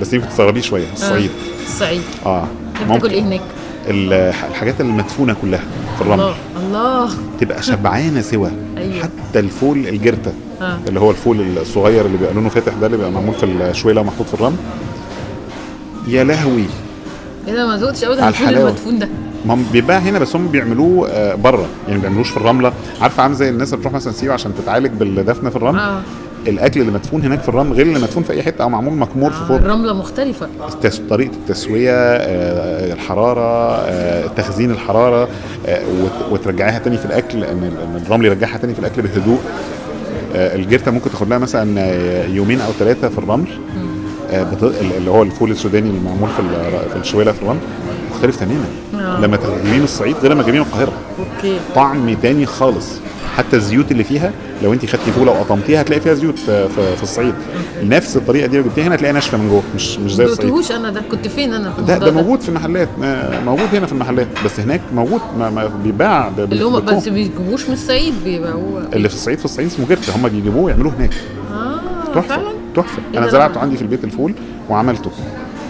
بس يمكن تستغربيه شوية. الصعيد آه. الصعيد. آه. تحب تاكل إيه هناك؟ ال- الحاجات المدفونة كلها في الرمل. الله الله. تبقى شبعانة سوا. أيوة. حتى الفول الجرتة. آه. اللي هو الفول الصغير اللي بيبقى لونه فاتح ده اللي بيبقى معمول في الشويله ومحطوط في الرمل. يا لهوي. إيه ده ما ذقتش ابدا على الفول. المدفون ده. ما هم بيتباع هنا بس هم بيعملوه آه، بره. يعني ما بيعملوش في الرملة. عارفة عامل زي الناس اللي بتروح مثلا سيوة عشان تتعالج بالدفن في الرمل؟ آه. الأكل اللي مدفون هناك في الرمل غير اللي مدفون في أي حتة أو معمول مكمور في آه، فرن الرملة مختلفة. التس... طريقة التسوية آه، الحرارة آه، تخزين الحرارة آه، وت- وترجعيها تاني في الأكل إن الرمل يرجعها تاني في الأكل بهدوء. آه، الجرتة ممكن تاخد لها مثلا آه، يومين أو ثلاثة في الرمل. آه،. ال- اللي هو الفول السوداني اللي معمول في في الشويلة في الرمل مختلف تماما. آه. لما تجيبين الصعيد غير لما تجيبين القاهرة. okay. طعم تاني خالص. حتى الزيوت اللي فيها لو انت خدتي فوله وقطمتيها هتلاقي فيها زيوت في, في, في الصعيد. نفس الطريقة دي لو جبتيها هنا هتلاقيها ناشفة من جوه مش مش زي الصعيد. دقتهوش أنا ده كنت فين أنا في ده ده موجود في المحلات. ما- موجود هنا في المحلات بس هناك موجود ما ما بيتباع ب- اللي هم. بس بيجيبوش من الصعيد بيبقى هو اللي في الصعيد في الصعيد اسمه جرته هم بيجيبوه ويعملوه هناك. آه تحفة. فعلا؟ تحفة. إيه أنا ده؟ زرعته عندي في البيت الفول وعملته.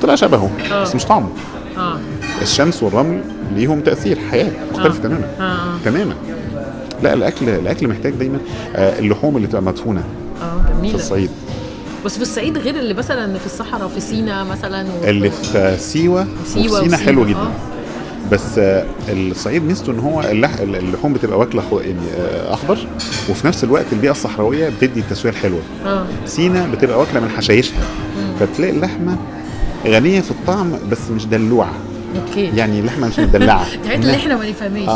طلع شبهه آه. بس مش طعمه. آه. الشمس والرمل ليهم تأثير حياة مختلف آه. تماما. آه آه. تماما. لا الأكل الأكل محتاج دايما آه، اللحوم اللي تبقى مدفونة آه في الصعيد. بس في الصعيد غير اللي مثلا في الصحراء في سينا مثلا و... اللي في سيوة وفي سينا حلو جدا. آه. بس آه، الصعيد ميزته إن هو اللح- اللحوم بتبقى واكلة يعني آه، أخضر وفي نفس الوقت البيئة الصحراوية بتدي التسوية الحلوة. آه. سينا بتبقى واكلة من حشايشها. فتلاقي اللحمة غنية في الطعم بس مش دلوعة. okay. يعني اللحمة مش مدلعة. الحاجات اللي إحنا ما نفهمهاش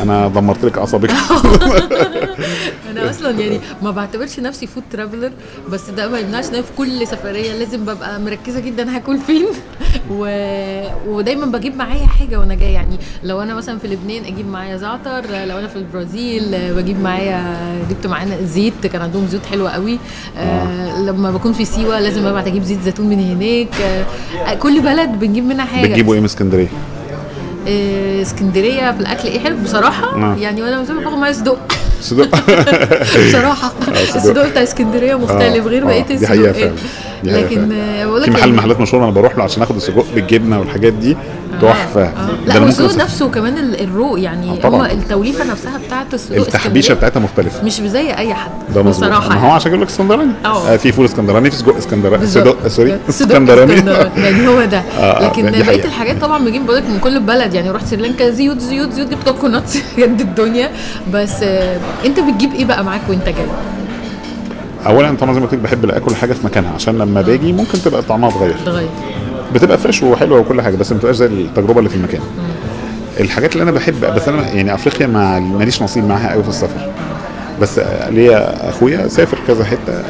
آه، أنا دمرت لك أعصابك. أنا أصلا يعني ما بعتبرش نفسي food traveler بس ده ما يمنعش إن في كل سفرية لازم ببقى مركزة جدا هاكل فين و... ودايما بجيب معايا حاجة وأنا جاية يعني لو أنا مثلا في لبنان أجيب معايا زعتر لو أنا في البرازيل بجيب معايا جبت معانا زيت كان عندهم زيوت حلوة قوي آه. لما بكون في سيوة لازم أبعت أجيب زيت زيتون من هناك آه. كل بلد بنجيب منها حاجة بتجيبوا إيه من اسكندرية؟ آه، اسكندرية في الأكل إيه حلو بصراحة آه. يعني وأنا مثلا باخد معايا صدق صدق بصراحة صدق. الصدق بتاع اسكندرية مختلف آه، غير آه، بقيه دي حقيقة الصدق فعلا. دي حقيقة لكن فعلا. آه، بقول لك في محل محلات مشهور أنا بروح له عشان آخد السجق بالجبنة والحاجات دي تحفة آه. لا أصف- نفسه كمان ال- الروق يعني آه،. هو التوليفة نفسها بتاعت السجق التحبيشة بتاعتها مختلفة مش زي أي حد ده مظبوط بصراحة ما هو يعني. عشان أقول لك اسكندراني آه. آه، في فول اسكندراني في سجق اسكندراني. سجق سوري اسكندراني يعني هو ده آه، لكن بقية. الحاجات طبعا بجيب بقول لك من كل بلد يعني رحت سريلانكا زيوت زيوت زيوت جبت coconut قد الدنيا بس آه، انت بتجيب إيه بقى معاك وانت جاي؟ اولا طبعا زي ما قلت بحب اكل الحاجة في مكانها عشان لما باجي ممكن تبقى طعمها اتغير تغير بتبقى فريش وحلوة وكل حاجة بس ما بتبقاش زي التجربة اللي في المكان الحاجات اللي أنا بحب بس أنا يعني أفريقيا ما ماليش نصيب معاها قوي في السفر بس ليا أخويا سافر كذا حتة.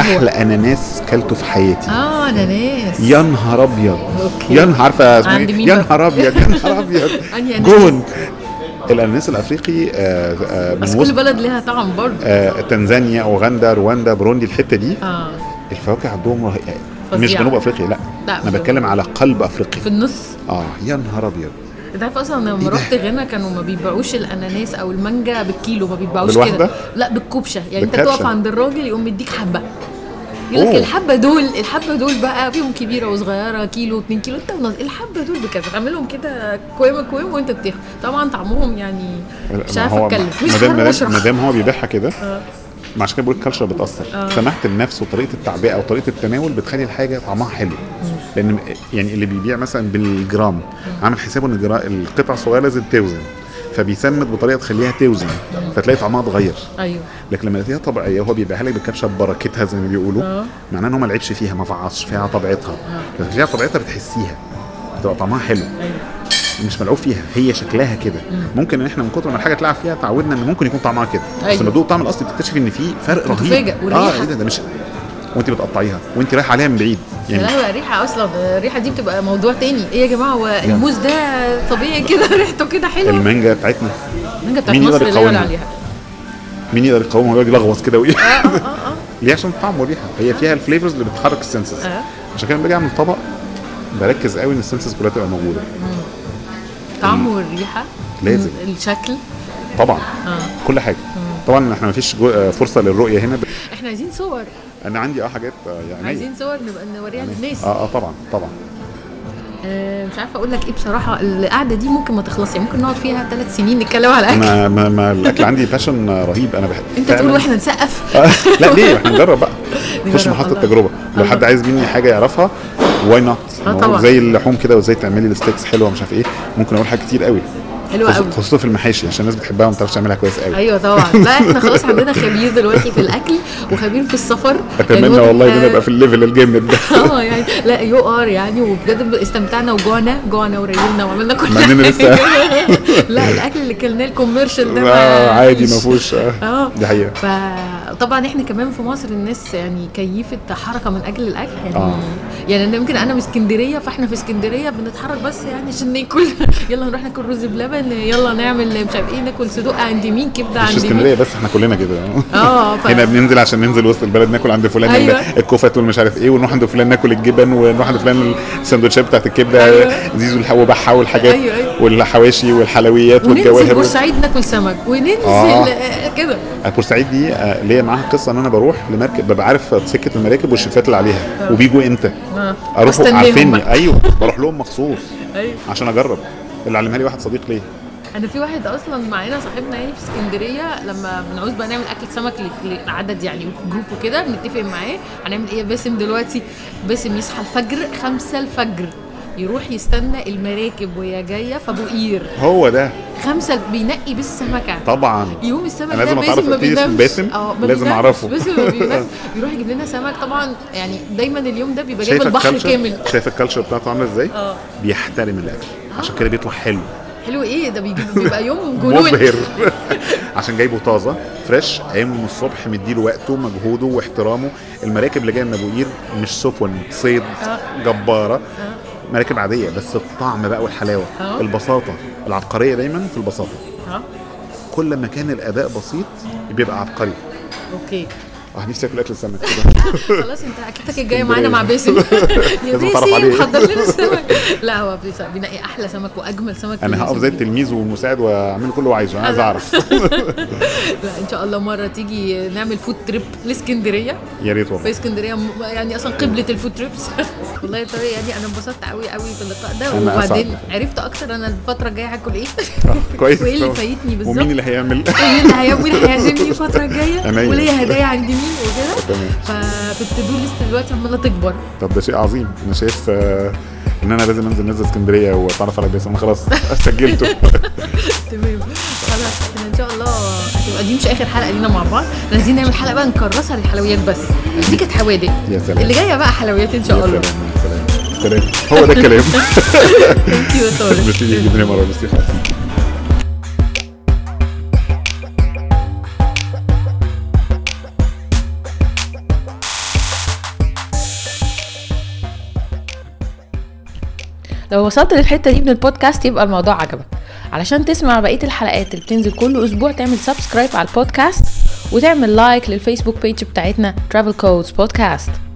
أحلى أناناس كلته في حياتي آه أناناس يا نهار أبيض. يا نهار عارفة اسمه إيه؟ يا؟ نهار أبيض يا نهار أبيض؟ جون الاناناس الأفريقي آه، آه، بس كل بلد ليها طعم برضه. آه، تنزانيا أوغندا رواندا بروندي الحتة دي. آه. الفواكه عندهم رهي- مش فظيعة. جنوب أفريقيا لا. لا، أنا مش بتكلم على قلب أفريقيا. في النص. آه يا نهار أبيض. أنت عارف أصلا إيه لما ده؟ رحت غانا كانوا ما بيبيعوش الأناناس أو المانجا بالكيلو ما بيبيعوش؟ كده. لا بالكوبشة. يعني أنت بالكبشة. تقف عند الراجل يقوم مديك حبة. يقول لك. الحبة دول الحبة دول بقى فيهم كبيرة وصغيرة كيلو 2 كيلو انت ونص الحبة دول بكذا تعملهم كده كويمه كويمه وانت بتاخد. طبعا طعمهم يعني مش ما عارفة هو اتكلم. مش عارفة أشرح. مادام هو بيبيعها كده آه. ما عشان كده بقول الكالتشر بتأثر. آه. سماحة النفس وطريقة التعبئة وطريقة التناول بتخلي الحاجة طعمها حلو. لأن يعني اللي بيبيع مثلا بالجرام عامل حسابه إن القطعه الصغيره لازم توزن فبيسمد بطريقة تخليها توزن فتلاقي طعمها اتغير. أيوه. لكن لما تلاقيها طبيعية وهو بيبيعها لك بالكبشة ببركتها زي ما بيقولوا آه. معناه إن هو ما لعبش فيها ما فعصش فيها طبيعتها. لما فيها طبيعتها بتحسيها بتبقى طعمها حلو. أيوه. مش ملعوب فيها هي شكلها كده. ممكن إن إحنا من كتر ما الحاجة تلعب فيها تعودنا إن ممكن يكون طعمها كده. بس أيوة. لما تدوق الطعم الاصلي بتكتشف إن في فرق رهيب. آه. إيه ده؟ ده مش وانت بتقطعيها وانت رايحة عليها من بعيد. يعني لهوي الريحه أصلا الريحة دي بتبقى موضوع تاني. إيه يا جماعة هو الموز ده طبيعي كده؟ ريحته كده حلوة؟ المانجا بتاعتنا. المانجا بتاعت مين يقدر لا يقاومها؟ عليها. مين يقدر يقاومها؟ ويقعد يلغوص كده وايه آه آه آه آه. ليه؟ عشان الطعم والريحه هي فيها ال flavors اللي بتحرك ال senses آه. عشان كده لما باجي أعمل طبق بركز قوي إن السنسز كلها تبقى موجودة. طعم والريحة لازم. الشكل. طبعا. آه. كل حاجة. طبعا إحنا ما فيش آه، فرصة للرؤية هنا. إحنا عايزين صور. أنا عندي آه حاجات آه، يعني عايزين صور نبقى نوريها للناس. آه آه طبعا طبعا. آه مش عارفة أقول لك إيه بصراحة القعدة دي ممكن ما تخلصش يعني ممكن نقعد فيها ثلاث سنين نتكلم على الاكل أنا ما, ما الأكل عندي باشن رهيب أنا بحب. أنت. تقول وإحنا نسقف؟ آه، لا ليه؟ إحنا نجرب بقى. نخش محطة الله. تجربة. لو. حد عايز مني حاجة يعرفها why not. زي اللحوم كده وازاي تعملي ال steaks حلوة مش عارف إيه. ممكن أقول حاجات كتير قوي. حلوة قوي. خصوصا في المحاشي عشان الناس بتحبها وما بتعرفش تعملها كويس قوي. أيوه طبعا. لا إحنا خلاص عندنا خبير دلوقتي في الأكل وخبير في السفر. أتمنى يعني والله إن أنا أبقى في ال level الجامد ده. آه يعني لا you are يعني وبجد استمتعنا وجوعنا جوعنا وريلنا وعملنا كل إننا لسه- لا الأكل اللي كلناه الكوميرشال ده آه، عادي ما. فيهوش. آه، آه. دي حقيقة. فطبعا إحنا كمان في مصر الناس يعني كيفة حركة من أجل الأكل يعني آه. يعني أنا يمكن أنا من اسكندرية فإحنا في اسكندرية بنتحرك بس يعني عشان ناكل يلا نروح ناكل رز بلبن يلا نعمل مش عارف إيه ناكل صدوق عند مين كبدة مش عند مين اسكندرية بس إحنا كلنا كده آه ف... هنا بننزل عشان ننزل وسط البلد ناكل عند فلان أيوة. الكفت والمش عارف إيه ونروح عند فلان ناكل الجبن ونروح عند فلان السندوتشات بتاعت الكبدة أيوة. زيزو وبحه والحاجات أيوة، أيوة. والحواشي والحلويات وننزل والجواهر بورسعيد ناكل سمك وننزل آه. آه. كده. بورسعيد دي آه، ليا معاها قصة إن أنا بروح لمركب ببقى عارف سكة المراكب والشيفات اللي عليها وبيجوا إمتى. آه. أروح عارفيني. أيوه بروح لهم مخصوص أيوه. عشان أجرب. اللي علمها لي واحد صديق ليه أنا في واحد أصلا معانا صاحبنا يعني في اسكندرية لما بنعوز بقى نعمل أكل سمك لعدد يعني جروب وكده بنتفق معاه. هنعمل إيه؟ يا باسم دلوقتي باسم يصحى الفجر خمسة الفجر. يروح يستنى المراكب وهي جاية في ابو قير. هو ده. خمسة بينقي بالسمكه طبعا. يوم السمك لازم ده أتعرف باسم ما بينامش باسم، ما لازم. أعرفه. باسم ما بينامش يروح يجيب لنا سمك. طبعا يعني دايما اليوم ده بيبقى جايب البحر كامل. شايف الكالتشر بتاعته عاملة إزاي؟ آه. بيحترم الأكل. عشان كده بيطلع حلو. حلو إيه؟ ده بيبقى يوم جنون. مبهر. عشان جايبه طازة fresh قايم من الصبح مديله وقته مجهوده واحترامه. المراكب اللي جاية من أبو قير مش سفن صيد آه. جبارة. مراكب عادية بس الطعم بقى والحلاوة. البساطة العبقرية دايما في البساطة. كل ما كان الأداء بسيط بيبقى عبقري. okay. آه نفسي آكل أكل السمك كده. خلاص أنت اكيدك الجايه معانا مع باسم. يا باسم. حضر لنا السمك. لا هو بينقي أحلى سمك وأجمل سمك أنا هقف. زي التلميذ والمساعد وأعمل كل اللي عايزه أنا عايز. أعرف. لا إن شاء الله مرة تيجي نعمل food trip لإسكندرية. يا ريت في والله إسكندرية م- يعني أصلا قبلة ال food trips والله يا طارق يعني أنا انبسطت قوي قوي في اللقاء ده. وبعدين. عرفت أكتر أنا الفترة الجاية هاكل إيه. كويس. وإيه اللي. فايتني بالظبط. ومين اللي هيعمل؟ مين اللي هي- مين اللي هيعزمني الفترة الجاية؟ عينيا. وليا هدايا عند مين وكده. ال to-do list دلوقتي عمالة تكبر. طب ده شيء عظيم. أنا شايف آه، إن أنا لازم أنزل نزل اسكندرية وأتعرف على باسم خلاص سجلته تمام. إن شاء الله هتبقى دي مش آخر حلقة لينا مع بعض. إحنا عايزين نعمل حلقة بقى نكرسها للحلويات بس. دي كانت حوادق. يا سلام. اللي جاية بقى حلويات إن يا شاء الله يا سلام. سلام. هو ده الكلام. يا ميرسي جدا يا مروه ميرسي لو وصلت للحتة دي من البودكاست يبقى الموضوع عجبك. علشان تسمع بقية الحلقات اللي بتنزل كل أسبوع تعمل subscribe على البودكاست وتعمل like لل Facebook page بتاعتنا Travel Codes Podcast.